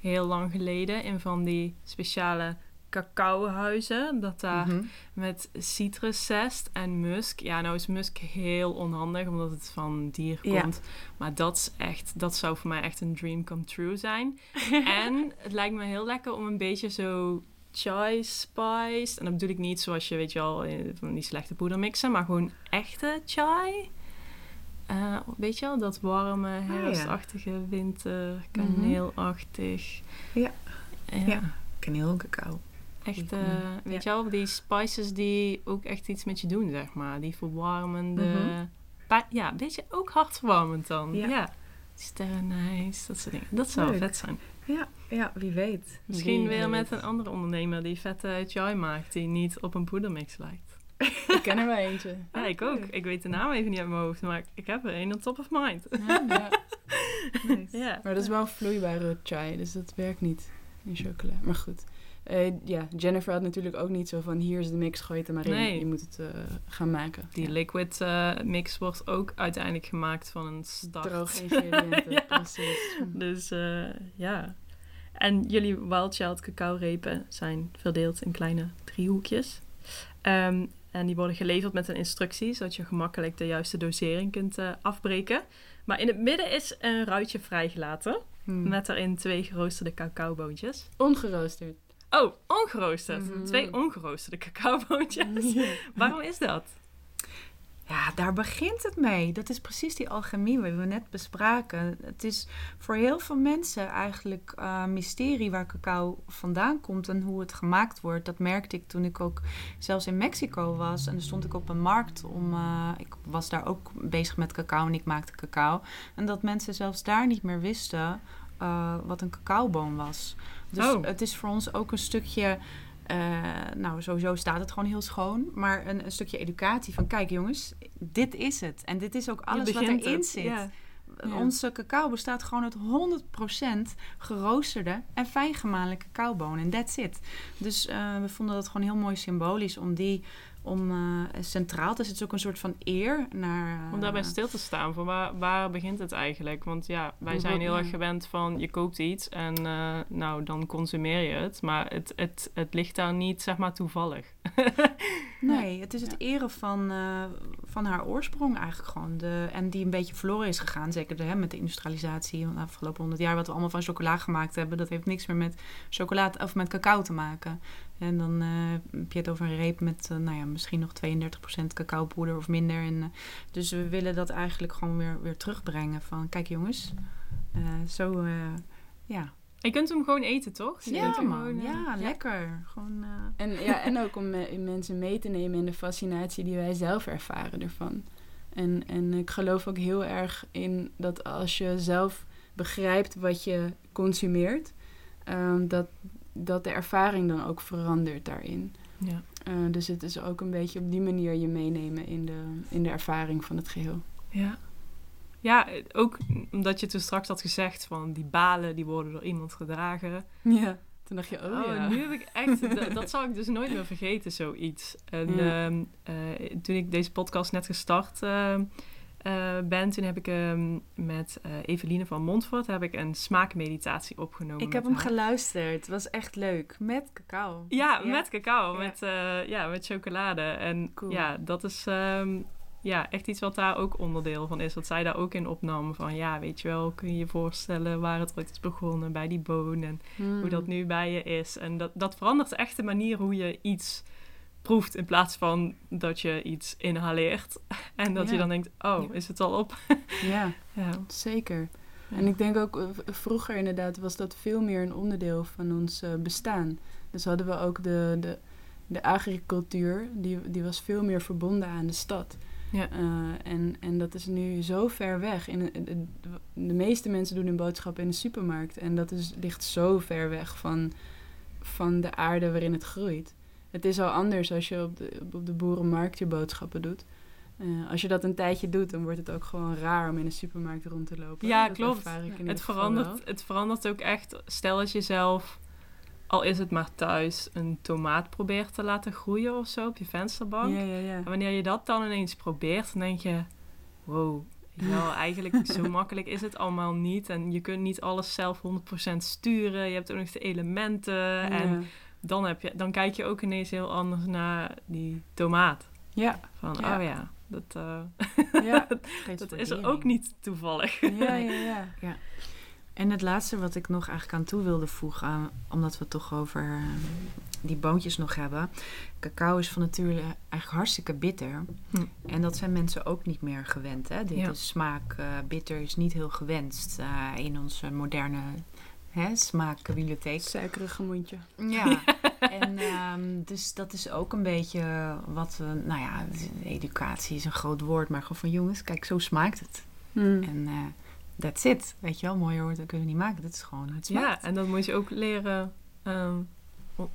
heel lang geleden, in van die speciale cacaohuizen, dat daar Mhm. met citruszest en musk, ja, nou is musk heel onhandig omdat het van dier Ja. komt, maar dat is echt, dat zou voor mij echt een dream come true zijn. en het lijkt me heel lekker om een beetje zo chai spice. En dat bedoel ik niet zoals je, weet je wel, eh, van die slechte poedermixen, maar gewoon echte chai. Eh, weet je wel, dat warme, ja. herfstachtige, winter, kaneelachtig. Ja. Ja, Ja. Kaneel, cacao. Echt, eh, weet je wel, die spices die ook echt iets met je doen, zeg maar. Die verwarmende... Mhm. ja, een beetje ook hartverwarmend dan. Ja. Ja. Sterrenijs, dat soort dingen. Dat zou Leuk. vet zijn. Ja, ja, wie weet. Misschien Wie weer weet. met een andere ondernemer die vette chai maakt, die niet op een poedermix lijkt. Ik ken er wel eentje. Ja, ik ook. Ik weet de naam even niet uit mijn hoofd, maar ik heb er een on top of mind. Ja, ja. Nice. Ja. Maar dat is wel een vloeibare chai, dus dat werkt niet in chocola. Maar goed. Eh, ja, Jennifer had natuurlijk ook niet zo van hier is de mix, gooi het er maar in. Nee. Je moet het eh, gaan maken. Die Ja. liquid eh, mix wordt ook uiteindelijk gemaakt van een start. Droge ingrediënten, Ja. precies. Dus eh, ja. En jullie Wild Child cacao repen zijn verdeeld in kleine driehoekjes. Ehm, en die worden geleverd met een instructie, zodat je gemakkelijk de juiste dosering kunt afbreken. Maar in het midden is een ruitje vrijgelaten, Hmm. met daarin twee geroosterde cacaoboontjes. Ongeroosterd. Oh, ongeroosterd. Mhm. Twee ongeroosterde cacaoboontjes. Waarom is dat? Ja, daar begint het mee. Dat is precies die alchemie die we net bespraken. Het is voor heel veel mensen eigenlijk eh mysterie waar cacao vandaan komt en hoe het gemaakt wordt. Dat merkte ik toen ik ook zelfs in Mexico was. En dan stond ik op een markt om. eh, ik was daar ook bezig met cacao en ik maakte cacao. En dat mensen zelfs daar niet meer wisten eh, wat een cacaoboom was. Dus Oh. het is voor ons ook een stukje. eh, nou, sowieso staat het gewoon heel schoon. Maar een, een stukje educatie van: kijk jongens, dit is het. En dit is ook alles wat erin het, zit. ja. Ja. Onze cacao bestaat gewoon uit 100% geroosterde en fijngemalen cacaobonen. En that's it. Dus eh, we vonden dat gewoon heel mooi symbolisch om die om, eh, centraal te zetten. Het is ook een soort van eer naar... eh, Om daarbij stil te staan, van waar, waar begint het eigenlijk? Want ja, wij zijn heel erg gewend van je koopt iets en eh, nou, dan consumeer je het. Maar het, het, het ligt daar niet, zeg maar, toevallig. Nee, het is het eren van, van haar oorsprong eigenlijk gewoon. De, en die een beetje verloren is gegaan. Zeker de, hè, met de industrialisatie van de afgelopen honderd jaar. Wat we allemaal van chocola gemaakt hebben. Dat heeft niks meer met chocolade of met cacao te maken. En dan eh, heb je het over een reep met eh, nou ja, misschien nog 32% cacaopoeder of minder. En, eh, dus we willen dat eigenlijk gewoon weer, weer terugbrengen. Van kijk jongens, eh, zo eh, ja. Je kunt hem gewoon eten, toch? Je Ja man, gewoon, ja, lekker. Gewoon, eh, En, ja, en ook om me- mensen mee te nemen in de fascinatie die wij zelf ervaren ervan. En, en ik geloof ook heel erg in dat als je zelf begrijpt wat je consumeert, ehm, dat, dat de ervaring dan ook verandert daarin. Ja. Eh, dus het is ook een beetje op die manier je meenemen in de, in de ervaring van het geheel. Ja. Ja, ook omdat je toen straks had gezegd van die balen, die worden door iemand gedragen. Ja. Toen dacht je, oh, Oh, ja. nu heb ik echt... dat, dat zal ik dus nooit meer vergeten, zoiets. En Ja. ehm, eh, toen ik deze podcast net gestart eh, ben... toen heb ik ehm, met eh, Eveline van Montfort... heb ik een smaakmeditatie opgenomen ik heb hem haar. geluisterd. Het was echt leuk. Met cacao. Ja, Ja. met cacao, Ja. Met, eh, ja, met chocolade. En Cool. ja, dat is ehm, ja, echt iets wat daar ook onderdeel van is. Wat zij daar ook in opnam. Van ja, weet je wel, kun je je voorstellen waar het ooit is begonnen bij die boon. En Hmm. hoe dat nu bij je is. En dat, dat verandert echt de manier hoe je iets proeft. In plaats van dat je iets inhaleert. En dat je dan denkt, oh, is het al op? Ja, ja. zeker. Ja. En ik denk ook, eh, vroeger inderdaad was dat veel meer een onderdeel van ons eh, bestaan. Dus hadden we ook de, de, de agricultuur, die, die was veel meer verbonden aan de stad. Ja. Eh, en, en dat is nu zo ver weg. In, de, de, de meeste mensen doen hun boodschappen in de supermarkt. En dat is, ligt zo ver weg van, van de aarde waarin het groeit. Het is al anders als je op de, op de boerenmarkt je boodschappen doet. Eh, als je dat een tijdje doet, dan wordt het ook gewoon raar om in een supermarkt rond te lopen. Ja, Dat klopt. Het verandert, het verandert ook echt. Stel dat je zelf, al is het maar thuis, een tomaat probeert te laten groeien of zo op je vensterbank. Ja, ja, ja. En wanneer je dat dan ineens probeert, dan denk je: wow, ja, eigenlijk zo makkelijk is het allemaal niet. En je kunt niet alles zelf 100% sturen. Je hebt ook nog de elementen. En. Dan, heb je, dan kijk je ook ineens heel anders naar die tomaat. Ja, Van, Ja. oh ja, dat, eh, ja, dat is er ook niet toevallig. ja, ja, ja. En het laatste wat ik nog eigenlijk aan toe wilde voegen, eh, omdat we het toch over eh, die boontjes nog hebben. Cacao is van nature eigenlijk hartstikke bitter. Hm. En dat zijn mensen ook niet meer gewend. Hè? Dit Ja. is smaak bitter is niet heel gewenst in onze moderne hè, smaakbibliotheek. Suikerige mondje. Ja, en ehm, dus dat is ook een beetje wat we, nou ja, educatie is een groot woord, maar gewoon van jongens, kijk, zo smaakt het. Hmm. En eh that's it. Weet je wel, mooier woord dat kunnen we niet maken. Dat is gewoon het Ja, smaakt. en dan moet je ook leren ehm,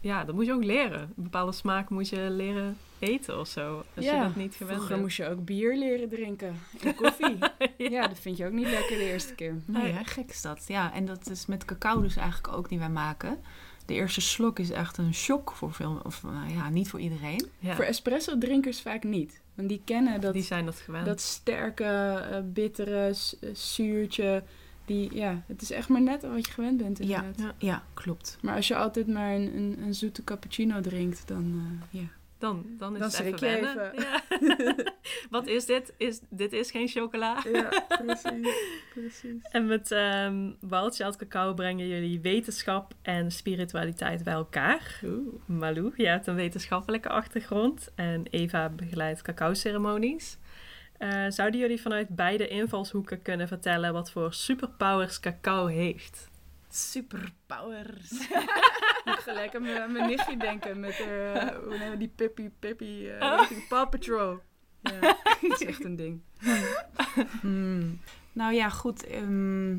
ja, dat moet je ook leren. Een bepaalde smaak moet je leren eten of zo. Als je dat niet gewend vroeger bent. moest je ook bier leren drinken en koffie. ja. dat vind je ook niet lekker de eerste keer. Nee, hè, gek is dat. Ja, en dat is met cacao dus eigenlijk ook die wij maken. De eerste slok is echt een shock voor veel, of nou ja, niet voor iedereen. Ja, Voor espresso drinkers vaak niet. Want die kennen dat, die zijn dat gewend. dat sterke, eh, bittere, eh, zuurtje. Die, ja, het is echt maar net wat je gewend bent Ja. inderdaad. Ja. Ja, klopt. Maar als je altijd maar een, een, een zoete cappuccino drinkt, dan eh, ja. dan, dan is Dan het even. Ja. Wat is dit? Is, dit is geen chocola. Ja, precies. precies. En met ehm Wild Child Cacao brengen jullie wetenschap en spiritualiteit bij elkaar. Malou, je hebt een wetenschappelijke achtergrond en Eva begeleidt cacao-ceremonies. Eh, zouden jullie vanuit beide invalshoeken kunnen vertellen wat voor superpowers cacao heeft? Superpowers. moet gelijk aan mijn, nichtje denken met eh, hoe nemen we die Pippi, Pippi, eh Oh. Paw Patrol. Ja, dat is echt een ding. Hmm. Nou ja, goed. ehm,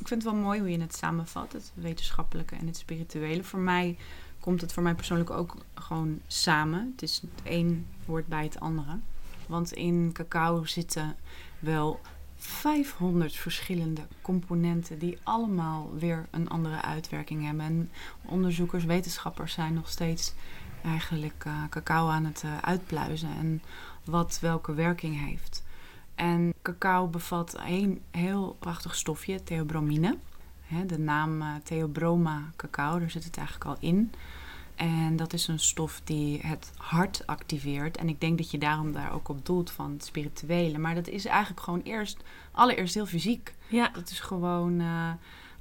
ik vind het wel mooi hoe je het samenvat, het wetenschappelijke en het spirituele. Voor mij komt het voor mij persoonlijk ook gewoon samen. Het is het een woord bij het andere. Want in cacao zitten wel 500 verschillende componenten die allemaal weer een andere uitwerking hebben. En onderzoekers, wetenschappers zijn nog steeds eigenlijk eh, cacao aan het eh, uitpluizen en wat welke werking heeft. En cacao bevat een heel prachtig stofje, theobromine. De naam eh, Theobroma cacao, daar zit het eigenlijk al in. En dat is een stof die het hart activeert. En ik denk dat je daarom daar ook op doelt van het spirituele. Maar dat is eigenlijk gewoon eerst, allereerst heel fysiek. Ja, Dat is gewoon, eh,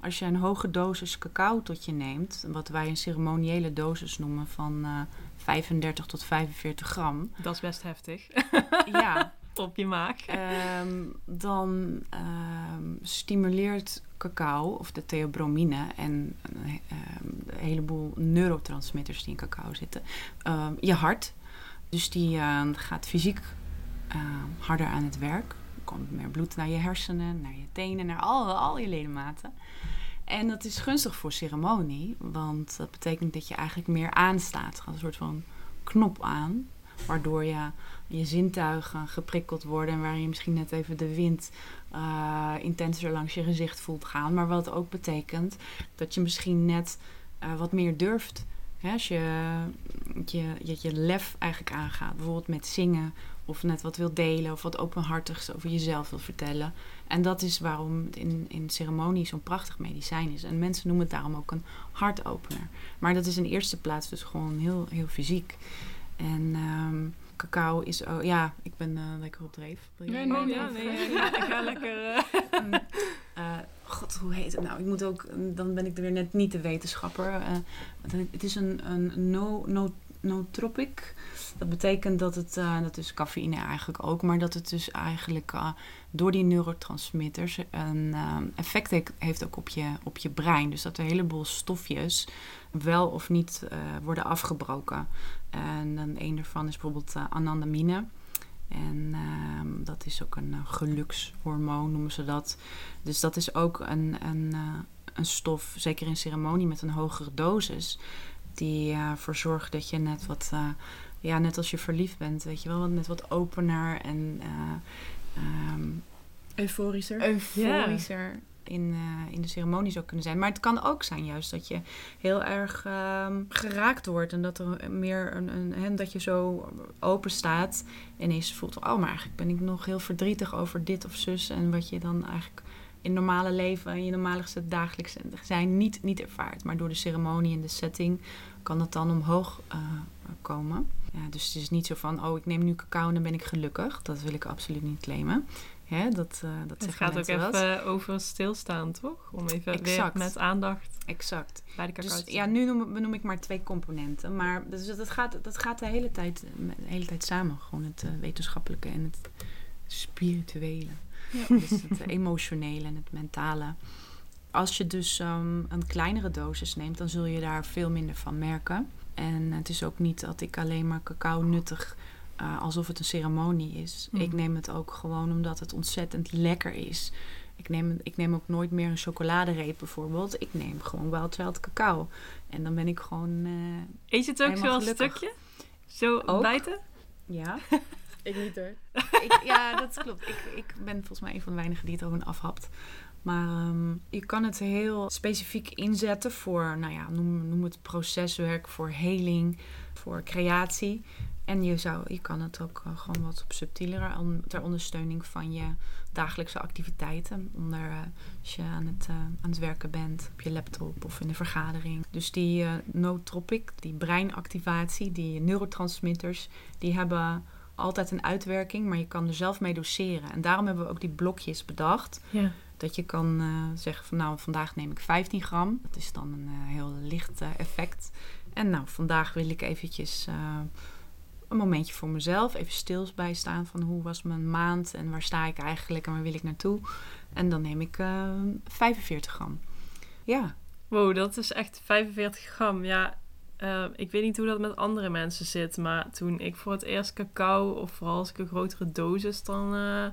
als je een hoge dosis cacao tot je neemt, wat wij een ceremoniële dosis noemen van eh, 35 tot 45 gram. dat is best heftig. ja, Op je maag. Ehm, dan ehm, stimuleert cacao, of de theobromine en een, ehm, een heleboel neurotransmitters die in cacao zitten, ehm, je hart. Dus die eh, gaat fysiek ehm, harder aan het werk. Er komt meer bloed naar je hersenen, naar je tenen, naar al, al je ledematen. En dat is gunstig voor ceremonie, want dat betekent dat je eigenlijk meer aanstaat. Er gaat een soort van knop aan, waardoor je je zintuigen geprikkeld worden en waar je misschien net even de wind eh, intenser langs je gezicht voelt gaan. Maar wat ook betekent dat je misschien net eh, wat meer durft. Hè, als je je, je je lef eigenlijk aangaat, bijvoorbeeld met zingen of net wat wil delen of wat openhartigs over jezelf wil vertellen. En dat is waarom het in, in ceremonie zo'n prachtig medicijn is. En mensen noemen het daarom ook een hartopener. Maar dat is in eerste plaats dus gewoon heel, heel fysiek. En ehm, cacao is ook... Ja, ik ben eh, lekker op dreef. Nee, nee, nee. ja, nee, ja, ik ga lekker... eh, Eh, God, hoe heet het nou? Ik moet ook, dan ben ik er weer net niet de wetenschapper. Het, is een, een no, no, nootropic. Dat betekent dat het, dat is cafeïne eigenlijk ook, maar dat het dus eigenlijk door die neurotransmitters een eh, effect he- heeft ook op je, op je brein. Dus dat er een heleboel stofjes wel of niet worden afgebroken. En dan een daarvan is bijvoorbeeld eh, anandamine. En ehm, dat is ook een eh, gelukshormoon, noemen ze dat. Dus dat is ook een, een, eh, een stof, zeker in ceremonie met een hogere dosis, die eh, ervoor zorgt dat je net wat, eh, ja, net als je verliefd bent, weet je wel, wat- net wat opener en eh, ehm, Euforischer. euforischer in, eh, in de ceremonie zou kunnen zijn. Maar het kan ook zijn juist dat je heel erg ehm, geraakt wordt en dat er meer een, een dat je zo open staat en ineens voelt, oh, maar eigenlijk ben ik nog heel verdrietig over dit of zus en wat je dan eigenlijk in normale leven, in je normale dagelijks zijn niet, niet ervaart. Maar door de ceremonie en de setting kan dat dan omhoog eh, komen. Ja, dus het is niet zo van, oh, ik neem nu cacao en dan ben ik gelukkig. Dat wil ik absoluut niet claimen. Hè, dat, eh dat Het gaat ook wel even over stilstaan, toch? Om even Exact. weer met aandacht Exact. bij de cacao Dus ja, nu noem, benoem ik maar twee componenten. Maar dus dat, gaat, dat gaat de hele, tijd, de hele tijd samen. Gewoon het eh, wetenschappelijke en het spirituele. Dus het emotionele en het mentale. Als je dus ehm, een kleinere dosis neemt, dan zul je daar veel minder van merken. En het is ook niet dat ik alleen maar cacao nuttig eh, alsof het een ceremonie is. Mm. Ik neem het ook gewoon omdat het ontzettend lekker is. Ik neem, ik neem ook nooit meer een chocoladereep bijvoorbeeld. Ik neem gewoon Wild Child cacao. En dan ben ik gewoon... eh, Eet je het ook zo als stukje? Zo Ook. bijten? ja, Ik niet hoor. ik, ja, dat klopt. Ik, ik ben volgens mij een van de weinigen die het ook afhapt. Maar ehm, je kan het heel specifiek inzetten voor, nou ja, noem, noem het proceswerk, voor heling, voor creatie. En je, zou, je kan het ook eh, gewoon wat subtieler, ter ondersteuning van je dagelijkse activiteiten. Onder, eh, als je aan het, eh, aan het werken bent, op je laptop of in een vergadering. Dus die nootropic, die breinactivatie, die neurotransmitters, die hebben altijd een uitwerking, maar je kan er zelf mee doseren. En daarom hebben we ook die blokjes bedacht. Ja. Dat je kan zeggen van nou, vandaag neem ik 15 gram. Dat is dan een heel licht effect. En nou, vandaag wil ik eventjes een momentje voor mezelf. Even stil bijstaan van hoe was mijn maand en waar sta ik eigenlijk en waar wil ik naartoe. En dan neem ik eh 45 gram. Ja, Wow, dat is echt 45 gram. Ja, eh, ik weet niet hoe dat met andere mensen zit. Maar toen ik voor het eerst cacao, of vooral als ik een grotere dosis, dan... eh,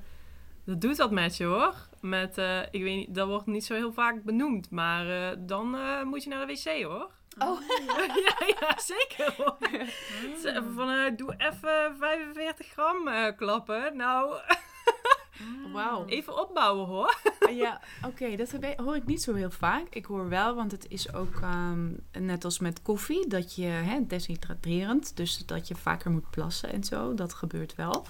dat doet dat met je hoor. Met, eh, ik weet niet, dat wordt niet zo heel vaak benoemd. Maar eh, dan eh, moet je naar de wc hoor. Oh. ja, ja, zeker hoor. Even van, eh, doe even 45 gram eh, klappen. Nou, wauw. even opbouwen hoor. Ja, oké, dat heb ik- hoor ik niet zo heel vaak. Ik hoor wel, want het is ook ehm, net als met koffie, dat je hè, deshydraterend, dus dat je vaker moet plassen en zo. Dat gebeurt wel.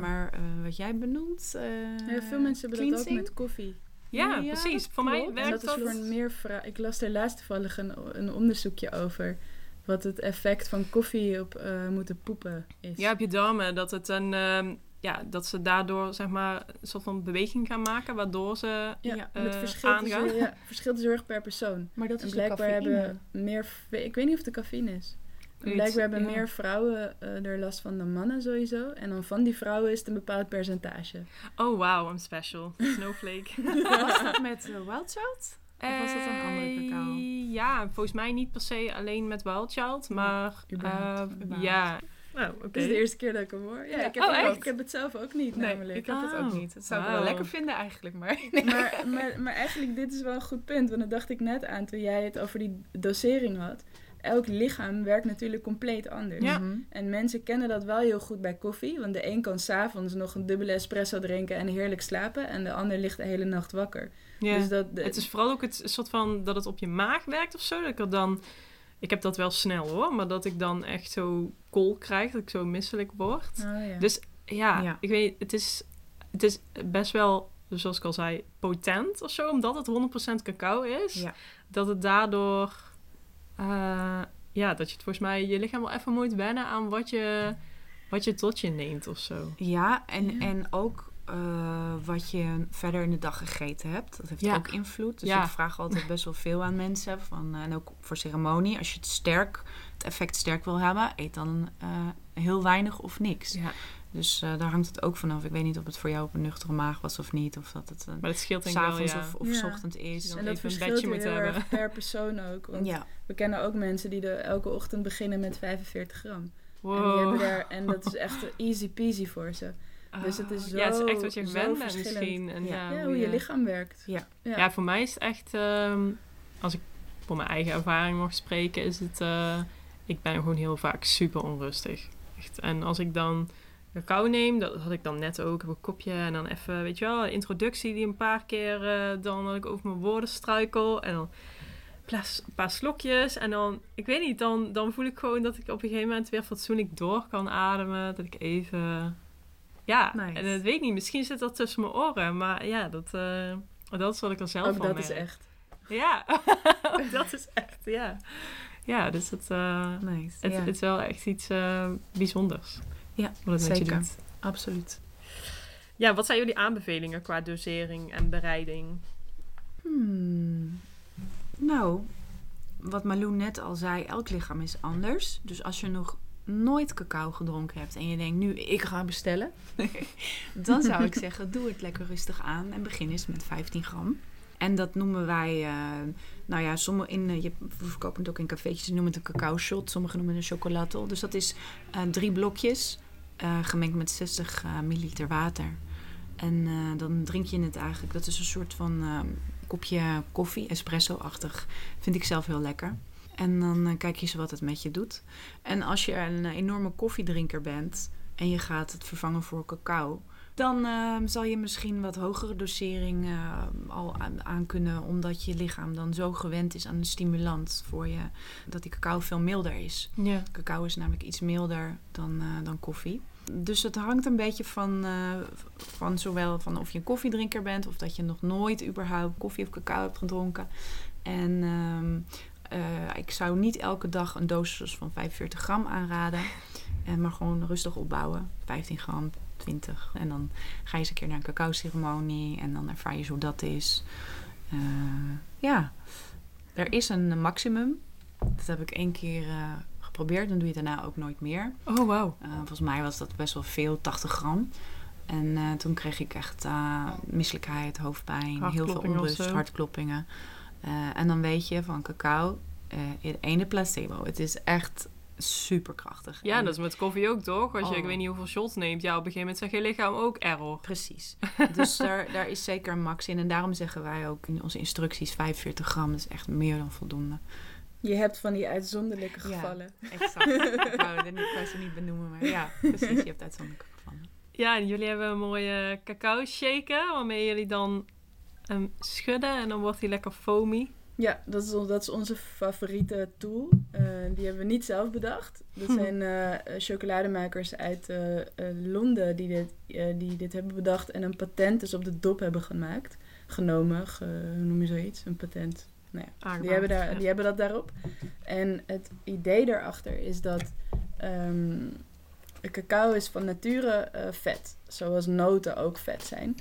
Maar eh, wat jij benoemt. eh, Ja, veel mensen hebben dat ook met koffie. Ja, Ja, precies. Voor mij. En werkt dat is dat... voor meer Ik las er laatst toevallig een, een onderzoekje over. Wat het effect van koffie op eh, moeten poepen is. Ja, op je darmen. Dat, het een, ehm, ja, dat ze daardoor zeg maar, een soort van beweging gaan maken, waardoor ze... Ja, en het eh, verschilt dus, aangaan. ja, verschilt dus heel erg per persoon. Maar dat En is de blijkbaar hebben meer... Ik weet niet of het de cafeïne is. Blijkbaar hebben ja. meer vrouwen eh, er last van dan mannen sowieso. En dan van die vrouwen is het een bepaald percentage. Oh, wow, I'm special. Snowflake. Was dat met eh, Wild Child? Of was dat een andere Eh, cacao? Ja, volgens mij niet per se alleen met Wild Child, maar... eh, ja. Nou, oké. Dit is de eerste keer dat ik hem hoor. Ja, Ja. ik, heb Oh, ook- ik heb het zelf ook niet Nee, namelijk. ik heb het ook Oh, niet. Dat zou ik wel lekker vinden eigenlijk, maar... maar, maar, maar eigenlijk, dit is wel een goed punt. Want dat dacht ik net aan toen jij het over die dosering had. Elk lichaam werkt natuurlijk compleet anders. Ja. Mhm. En mensen kennen dat wel heel goed bij koffie. Want de een kan s'avonds nog een dubbele espresso drinken en heerlijk slapen. En de ander ligt de hele nacht wakker. Ja. Dus dat, de- Het is vooral ook het soort van dat het op je maag werkt of zo. Dat ik er dan... Ik heb dat wel snel hoor, maar dat ik dan echt zo kool krijg, dat ik zo misselijk word. Oh, ja. Dus ja, Ja. ik weet, het is, het is best wel, zoals ik al zei, potent of zo, omdat het 100% cacao is. Ja. Dat het daardoor, eh, ja, dat je het volgens mij je lichaam wel even moet wennen aan wat je, wat je tot je neemt of zo. Ja, en, Ja. en ook eh, wat je verder in de dag gegeten hebt. Dat heeft Ja. ook invloed. Dus Ja. ik vraag altijd best wel veel aan mensen. Van, eh, en ook voor ceremonie. Als je het sterk, het effect sterk wil hebben, eet dan eh, heel weinig of niks. Dus eh, daar hangt het ook vanaf. Ik weet niet of het voor jou op een nuchtere maag was of niet. Of dat het uh, Maar dat scheelt denk wel, s'avonds ja. of, of Ja. ochtend is. Dan en dat even een verschilt hebben. erg per persoon ook. Want Ja, we kennen ook mensen die er elke ochtend beginnen met 45 gram. En, die Wow. hebben daar, en dat is echt easy peasy voor ze. Dus het is Ah, ja, het is echt zo- wat je zo gewend bent misschien. En Ja. ja, Ja, hoe je lichaam werkt. Ja. Ja. Ja, voor mij is het echt, ehm, als ik voor mijn eigen ervaring mag spreken, is het, eh, ik ben gewoon heel vaak super onrustig. Echt. En als ik dan cacao neem, dat had ik dan net ook, heb een kopje en dan even, weet je wel, introductie die een paar keer, eh, dan dat ik over mijn woorden struikel en dan een paar slokjes en dan, ik weet niet, dan, dan voel ik gewoon dat ik op een gegeven moment weer fatsoenlijk door kan ademen, dat ik even, ja, Nice. en dat weet ik niet, misschien zit dat tussen mijn oren, maar ja, dat, eh, dat is wat ik er zelf Ook van dat is echt. Ja, dat is echt, ja. Ja, dus het, eh, nice. het, ja, het is wel echt iets bijzonders. Ja, wat zeker. absoluut. Ja, wat zijn jullie aanbevelingen qua dosering en bereiding? Hmm. Nou, wat Malou net al zei, elk lichaam is anders. Dus als je nog nooit cacao gedronken hebt en je denkt nu ik ga bestellen, dan zou ik zeggen doe het lekker rustig aan en begin eens met 15 gram. En dat noemen wij, eh, nou ja, sommige in, eh, je, we verkopen het ook in cafeetjes, die noemen het een cacao shot, sommigen noemen het een chocolatel. Dus dat is eh, drie blokjes eh, gemengd met 60 eh, milliliter water. En eh, dan drink je het eigenlijk. Dat is een soort van eh, kopje koffie, espresso-achtig. Vind ik zelf heel lekker. En dan kijk je eens wat het met je doet. En als je een enorme koffiedrinker bent en je gaat het vervangen voor cacao, dan eh, zal je misschien wat hogere dosering eh, al aan, aan kunnen, omdat je lichaam dan zo gewend is aan een stimulant voor je, dat die cacao veel milder is. Ja. Cacao is namelijk iets milder dan, eh, dan koffie. Dus het hangt een beetje van, eh, van zowel van of je een koffiedrinker bent of dat je nog nooit überhaupt koffie of cacao hebt gedronken. En ehm, eh, ik zou niet elke dag een dosis van 45 gram aanraden. En maar gewoon rustig opbouwen. 15 gram, 20. En dan ga je eens een keer naar een cacao-ceremonie. En dan ervaar je zo hoe dat is. Eh, ja, er is een maximum. Dat heb ik één keer eh, geprobeerd. Dan doe je daarna ook nooit meer. Oh, wauw. Eh, volgens mij was dat best wel veel, 80 gram. En toen kreeg ik echt misselijkheid, hoofdpijn, heel veel onrust, hartkloppingen. En dan weet je van cacao, in ene placebo. Het is echt superkrachtig. Ja, En- dat is met koffie ook toch? Als je, ik Oh. weet niet hoeveel shots neemt, ja, op een gegeven moment zegt je lichaam ook error. Precies. Dus daar, daar is zeker een max in. En daarom zeggen wij ook in onze instructies 45 gram. Dat is echt meer dan voldoende. Je hebt van die uitzonderlijke Ja. gevallen. Exact. ik, wou, het niet- ik wou ze niet benoemen, maar ja, precies. Je hebt uitzonderlijke gevallen. Ja, en jullie hebben een mooie cacao shaker, waarmee jullie dan hem schudden en dan wordt hij lekker foamy. Ja, dat is, dat is onze favoriete tool. Eh, die hebben we niet zelf bedacht. Dat zijn eh, eh, chocolademakers uit Londen die dit, die dit hebben bedacht en een patent dus op de dop hebben gemaakt. Genomen, ge- hoe noem je zoiets? Een patent. Nou ja, die, hebben daar, ja. die hebben dat daarop. En het idee daarachter is dat ehm, cacao is van nature vet. Zoals noten ook vet zijn.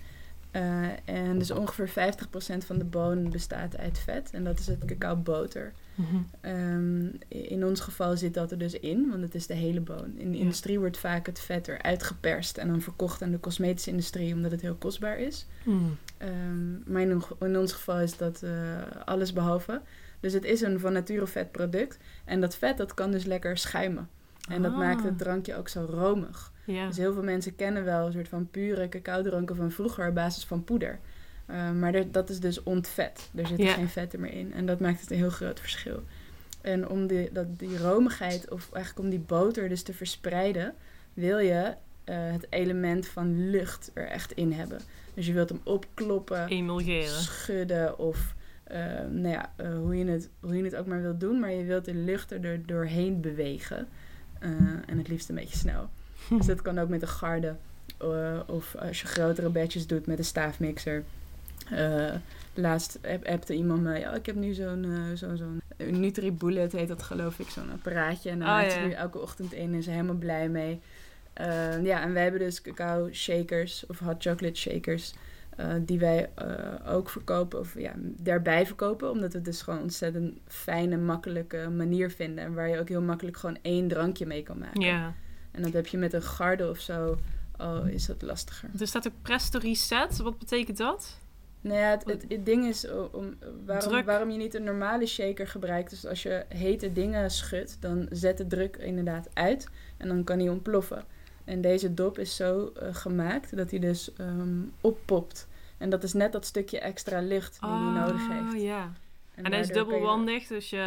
Eh, en dus ongeveer 50% van de boon bestaat uit vet. En dat is het cacaoboter. Mhm. Ehm, in ons geval zit dat er dus in, want het is de hele boon. In de Ja. industrie wordt vaak het vet eruit geperst en dan verkocht aan de cosmetische industrie omdat het heel kostbaar is. Mm. Ehm, maar in, in ons geval is dat eh, alles behalve. Dus het is een van nature vet product. En dat vet dat kan dus lekker schuimen. En dat Ah. maakt het drankje ook zo romig. Ja. Dus heel veel mensen kennen wel een soort van pure cacao-dranken van vroeger op basis van poeder. Uh, maar er- dat is dus ontvet. Er zitten Ja. geen vetten meer in. En dat maakt het een heel groot verschil. En om die, dat, die romigheid, of eigenlijk om die boter dus te verspreiden, wil je eh, het element van lucht er echt in hebben. Dus je wilt hem opkloppen, Emulgeren. schudden of eh, nou ja, eh, hoe, je het, hoe je het ook maar wilt doen. Maar je wilt de lucht er doorheen bewegen. Eh, en het liefst een beetje snel. Dus dat kan ook met een garde. eh, of als je grotere batches doet met een staafmixer. Eh, laatst heb, appte iemand me, ja, ik heb nu zo'n eh, zo'n zo'n Nutri-Bullet heet dat geloof ik, zo'n apparaatje. En daar maakt ze nu elke ochtend in en is helemaal blij mee. Ja, en wij hebben dus cacao shakers of hot chocolate shakers. die wij ook verkopen, of ja, daarbij verkopen. Omdat we het dus gewoon een ontzettend fijne, makkelijke manier vinden. En waar je ook heel makkelijk gewoon één drankje mee kan maken. Ja. En dat heb je met een garde of zo, oh, is dat lastiger. Er staat ook Presto Reset. Wat betekent dat? Nou ja, het, het, het ding is om, waarom, waarom je niet een normale shaker gebruikt. Dus als je hete dingen schudt, dan zet de druk inderdaad uit. En dan kan hij ontploffen. En deze dop is zo eh, gemaakt dat hij dus ehm, oppopt. En dat is net dat stukje extra lucht die hij nodig heeft. Oh, ja. En, hij is je- dubbelwandig, dus je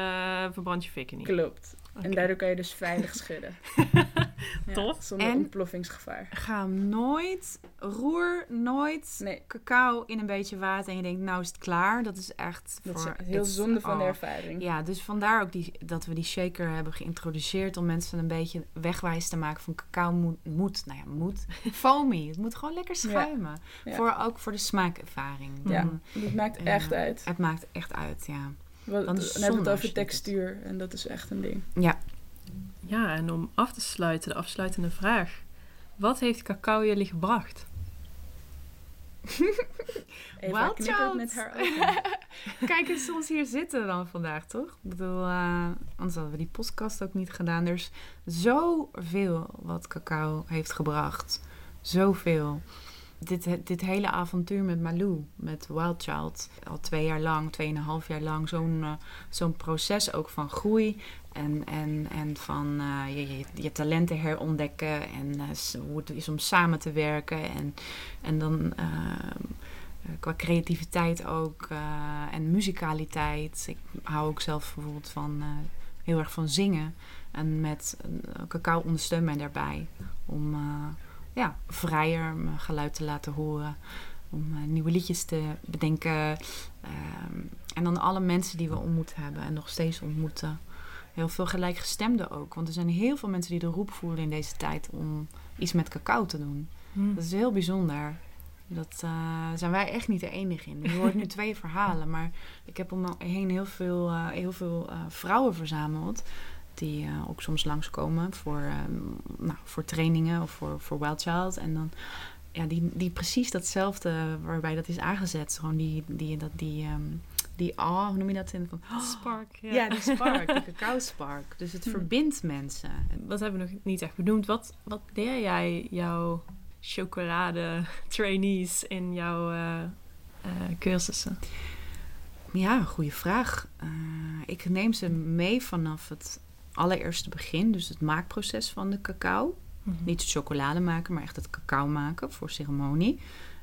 eh, verbrandt je fikken niet. Klopt. En daardoor kan je dus veilig schudden. Tof. Zonder En- ontploffingsgevaar. Ga nooit, roer nooit Nee, cacao in een beetje water en je denkt, nou is het klaar. Dat is echt dat voor... is heel zonde van de oh. ervaring. Ja, dus vandaar ook die, dat we die shaker hebben geïntroduceerd om mensen een beetje wegwijs te maken van cacao moet, moet nou ja, moet, foamy. Het moet gewoon lekker schuimen. Ja. Voor, ook voor de smaakervaring. Ja, dat maakt echt Ja. uit. Het maakt echt uit, ja. Dan dan het hebben we het over textuur en dat is echt een ding. Ja, Ja, en om af te sluiten, de afsluitende vraag. Wat heeft cacao jullie gebracht? Eva Wild met haar. Kijk eens ons hier zitten dan vandaag, toch? Ik bedoel, eh, anders hadden we die podcast ook niet gedaan. Er is zoveel wat cacao heeft gebracht. Zoveel. Dit, dit hele avontuur met Malou, met Wild Child, al twee jaar lang, tweeënhalf jaar lang, zo'n zo'n proces ook van groei en, en, en van uh, je, je, talenten herontdekken en uh, hoe het is om samen te werken en, en dan qua creativiteit ook en muzikaliteit. Ik hou ook zelf bijvoorbeeld van heel erg van zingen en met cacao ondersteunt mij daarbij om ja, vrijer mijn geluid te laten horen. Om uh, nieuwe liedjes te bedenken. Ehm, en dan alle mensen die we ontmoet hebben en nog steeds ontmoeten. Heel veel gelijkgestemden ook. Want er zijn heel veel mensen die de roep voelen in deze tijd om iets met cacao te doen. Hmm. Dat is heel bijzonder. Dat uh, zijn wij echt niet de enige in. Je hoort nu twee verhalen, maar ik heb om me heen heel veel, uh, heel veel vrouwen verzameld die uh, ook soms langskomen voor, um, nou, voor trainingen of voor, voor Wild Child. En dan ja, die, die precies datzelfde waarbij dat is aangezet. Gewoon die, die, dat, die, um, die oh, hoe noem je dat? In, van, oh, spark. Ja. ja. die spark, die cacao spark. Dus het hm. verbindt mensen. Wat hebben we nog niet echt benoemd? Wat, wat leer jij jouw chocolade trainees in jouw uh, uh, cursussen? Ja, goede vraag. Uh, ik neem ze mee vanaf het allereerste begin, dus het maakproces van de cacao. Mhm. Niet het chocolade maken, maar echt het cacao maken voor ceremonie.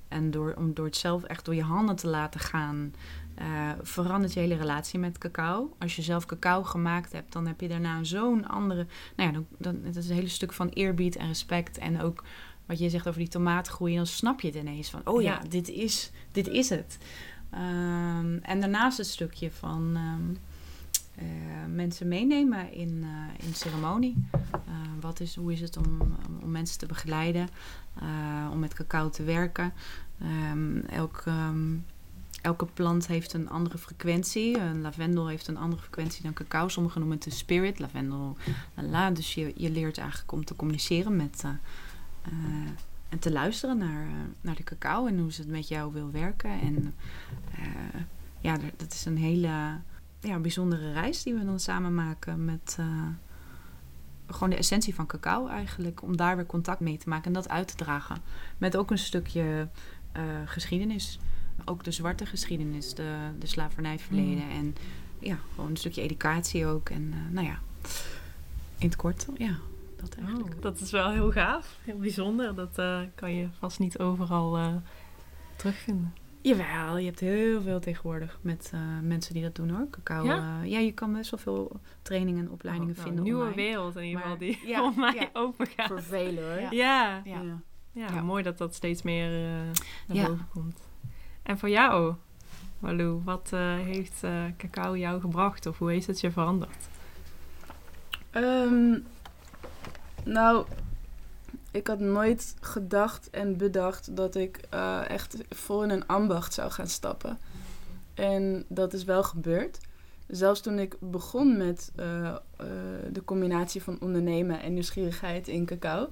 En door, om door het zelf echt door je handen te laten gaan, uh, verandert je hele relatie met cacao. Als je zelf cacao gemaakt hebt, dan heb je daarna zo'n andere. Nou ja, dan, dan, het is een hele stuk van eerbied en respect. En ook wat je zegt over die tomatengroei, dan snap je het ineens van: oh ja, dit, is, dit is het. Um, en daarnaast het stukje van. Um, uh, mensen meenemen in, uh, in ceremonie. Uh, wat is, hoe is het om, om mensen te begeleiden, om met cacao te werken. Um, elk, um, elke plant heeft een andere frequentie. Een lavendel heeft een andere frequentie dan cacao. Sommigen noemen het de spirit, lavendel, la, Dus je, je leert eigenlijk om te communiceren met... en te luisteren naar, naar de cacao en hoe ze het met jou wil werken. En ja, dat is een hele ja, bijzondere reis die we dan samen maken met uh, gewoon de essentie van cacao eigenlijk. Om daar weer contact mee te maken en dat uit te dragen. Met ook een stukje uh, geschiedenis. Ook de zwarte geschiedenis, de, de slavernijverleden. Mm. En ja, gewoon een stukje educatie ook. En uh, nou ja, in het kort, ja, dat eigenlijk. Oh, dat is wel heel gaaf, heel bijzonder. Dat kan je vast niet overal terugvinden. Jawel, je hebt heel veel tegenwoordig met uh, mensen die dat doen hoor. Cacao. Ja? Uh, ja, je kan best wel veel trainingen en opleidingen oh, nou, vinden. Een nieuwe wereld in ieder geval die ja, voor mij ja. open gaat. Voor velen hoor. Ja. Ja. ja. mooi dat dat steeds meer uh, naar boven komt. En voor jou, Malou, wat heeft cacao jou gebracht of hoe heeft het je veranderd? Um, nou, ik had nooit gedacht en bedacht dat ik uh, echt vol in een ambacht zou gaan stappen. En dat is wel gebeurd. Zelfs toen ik begon met uh, uh, de combinatie van ondernemen en nieuwsgierigheid in cacao,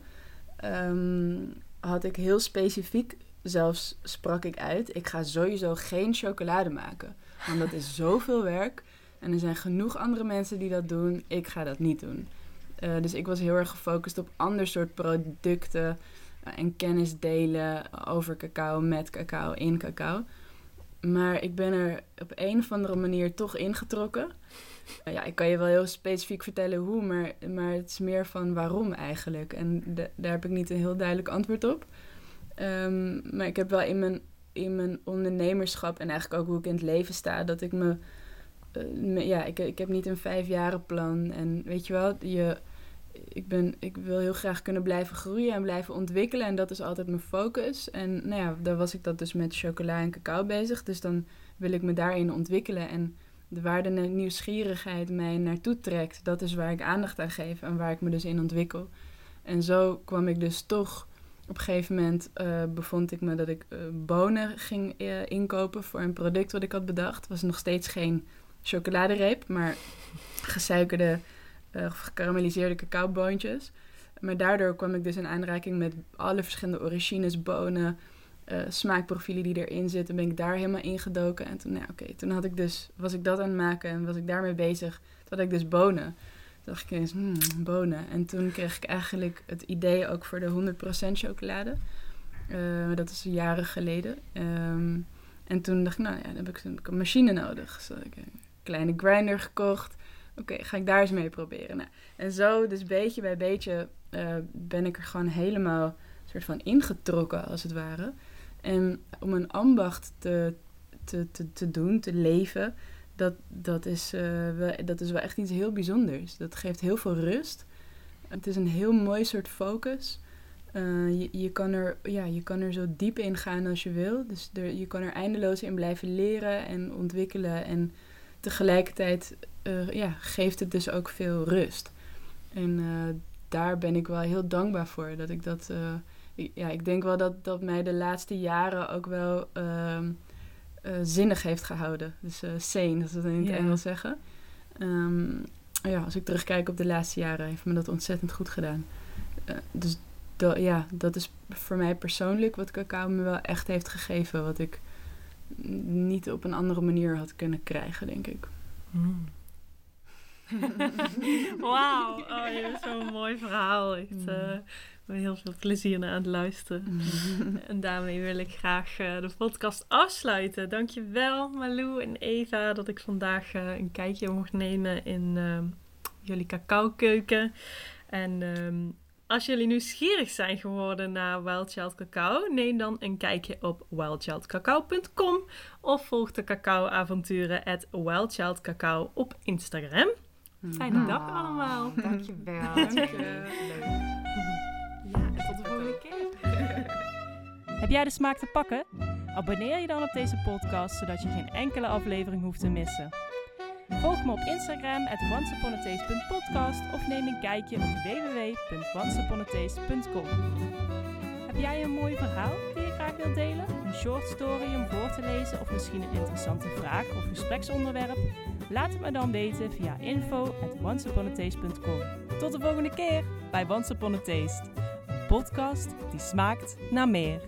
um, had ik heel specifiek, zelfs sprak ik uit, ik ga sowieso geen chocolade maken. Want dat is zoveel werk en er zijn genoeg andere mensen die dat doen. Ik ga dat niet doen. Uh, dus ik was heel erg gefocust op ander soort producten uh, en kennis delen over cacao, met cacao, in cacao. Maar ik ben er op een of andere manier toch ingetrokken. Uh, ja, ik kan je wel heel specifiek vertellen hoe, maar, maar het is meer van waarom eigenlijk. En daar heb ik niet een heel duidelijk antwoord op. Um, maar ik heb wel in mijn, in mijn ondernemerschap en eigenlijk ook hoe ik in het leven sta, dat ik me. ja, ik, ik heb niet een vijfjarenplan. En weet je wel, je, ik, ben, ik wil heel graag kunnen blijven groeien en blijven ontwikkelen. En dat is altijd mijn focus. En nou ja, daar was ik dat dus met chocola en cacao bezig. Dus dan wil ik me daarin ontwikkelen. En de waar de nieuwsgierigheid mij naartoe trekt, dat is waar ik aandacht aan geef en waar ik me dus in ontwikkel. En zo kwam ik dus toch. Op een gegeven moment uh, bevond ik me dat ik uh, bonen ging uh, inkopen voor een product wat ik had bedacht. Was nog steeds geen chocoladereep, maar gesuikerde uh, gekarameliseerde cacaoboontjes. Maar daardoor kwam ik dus in aanraking met alle verschillende origines, bonen, uh, smaakprofielen die erin zitten. Ben ik daar helemaal ingedoken. En toen, nou, oké, toen had ik dus, was ik dat aan het maken en was ik daarmee bezig. Toen had ik dus bonen. Toen dacht ik eens, hmm, bonen. En toen kreeg ik eigenlijk het idee ook voor de 100% chocolade. Eh, dat is jaren geleden. Ehm, en toen dacht ik, nou ja, dan heb ik een machine nodig. Dus ik een kleine grinder gekocht. Oké, ga ik daar eens mee proberen. Nou, en zo, dus beetje bij beetje, uh, ben ik er gewoon helemaal soort van ingetrokken, als het ware. En om een ambacht te, te, te, te doen, te leven, dat, dat, is, uh, wel, dat is wel echt iets heel bijzonders. Dat geeft heel veel rust. Het is een heel mooi soort focus. Uh, je, je, kan er, ja, je kan er zo diep in gaan als je wil. Dus er, je kan er eindeloos in blijven leren en ontwikkelen. En tegelijkertijd uh, ja, geeft het dus ook veel rust. En daar ben ik wel heel dankbaar voor. Dat ik dat. ja, ik denk wel dat, dat mij de laatste jaren ook wel ehm, zinnig heeft gehouden. Dus sane, dat we het in het Engels zeggen. Um, ja, als ik terugkijk op de laatste jaren, heeft me dat ontzettend goed gedaan. Dus dat, ja, dat is voor mij persoonlijk wat cacao me wel echt heeft gegeven. Wat ik niet op een andere manier had kunnen krijgen, denk ik. Mm. Wauw, oh, je hebt zo'n mooi verhaal. Echt, mm heel veel plezier naar aan het luisteren. en daarmee wil ik graag uh, de podcast afsluiten. Dankjewel Malou en Eva dat ik vandaag uh, een kijkje mocht nemen in uh, jullie cacao-keuken. En um, als jullie nieuwsgierig zijn geworden naar Wild Child Cacao, neem dan een kijkje op wildchildcacao.com of volg de cacao-avonturen at wildchildcacao op Instagram. Fijne oh, dag allemaal. Dankjewel. Dankjewel. Tot de volgende keer. Heb jij de smaak te pakken? Abonneer je dan op deze podcast, zodat je geen enkele aflevering hoeft te missen. Volg me op Instagram at of neem een kijkje op www.onceuponattaste.com. Heb jij een mooi verhaal die je graag wilt delen? Een short story om voor te lezen of misschien een interessante vraag of gespreksonderwerp? Laat het me dan weten via info at. Tot de volgende keer bij Once Upon a Taste podcast die smaakt naar meer.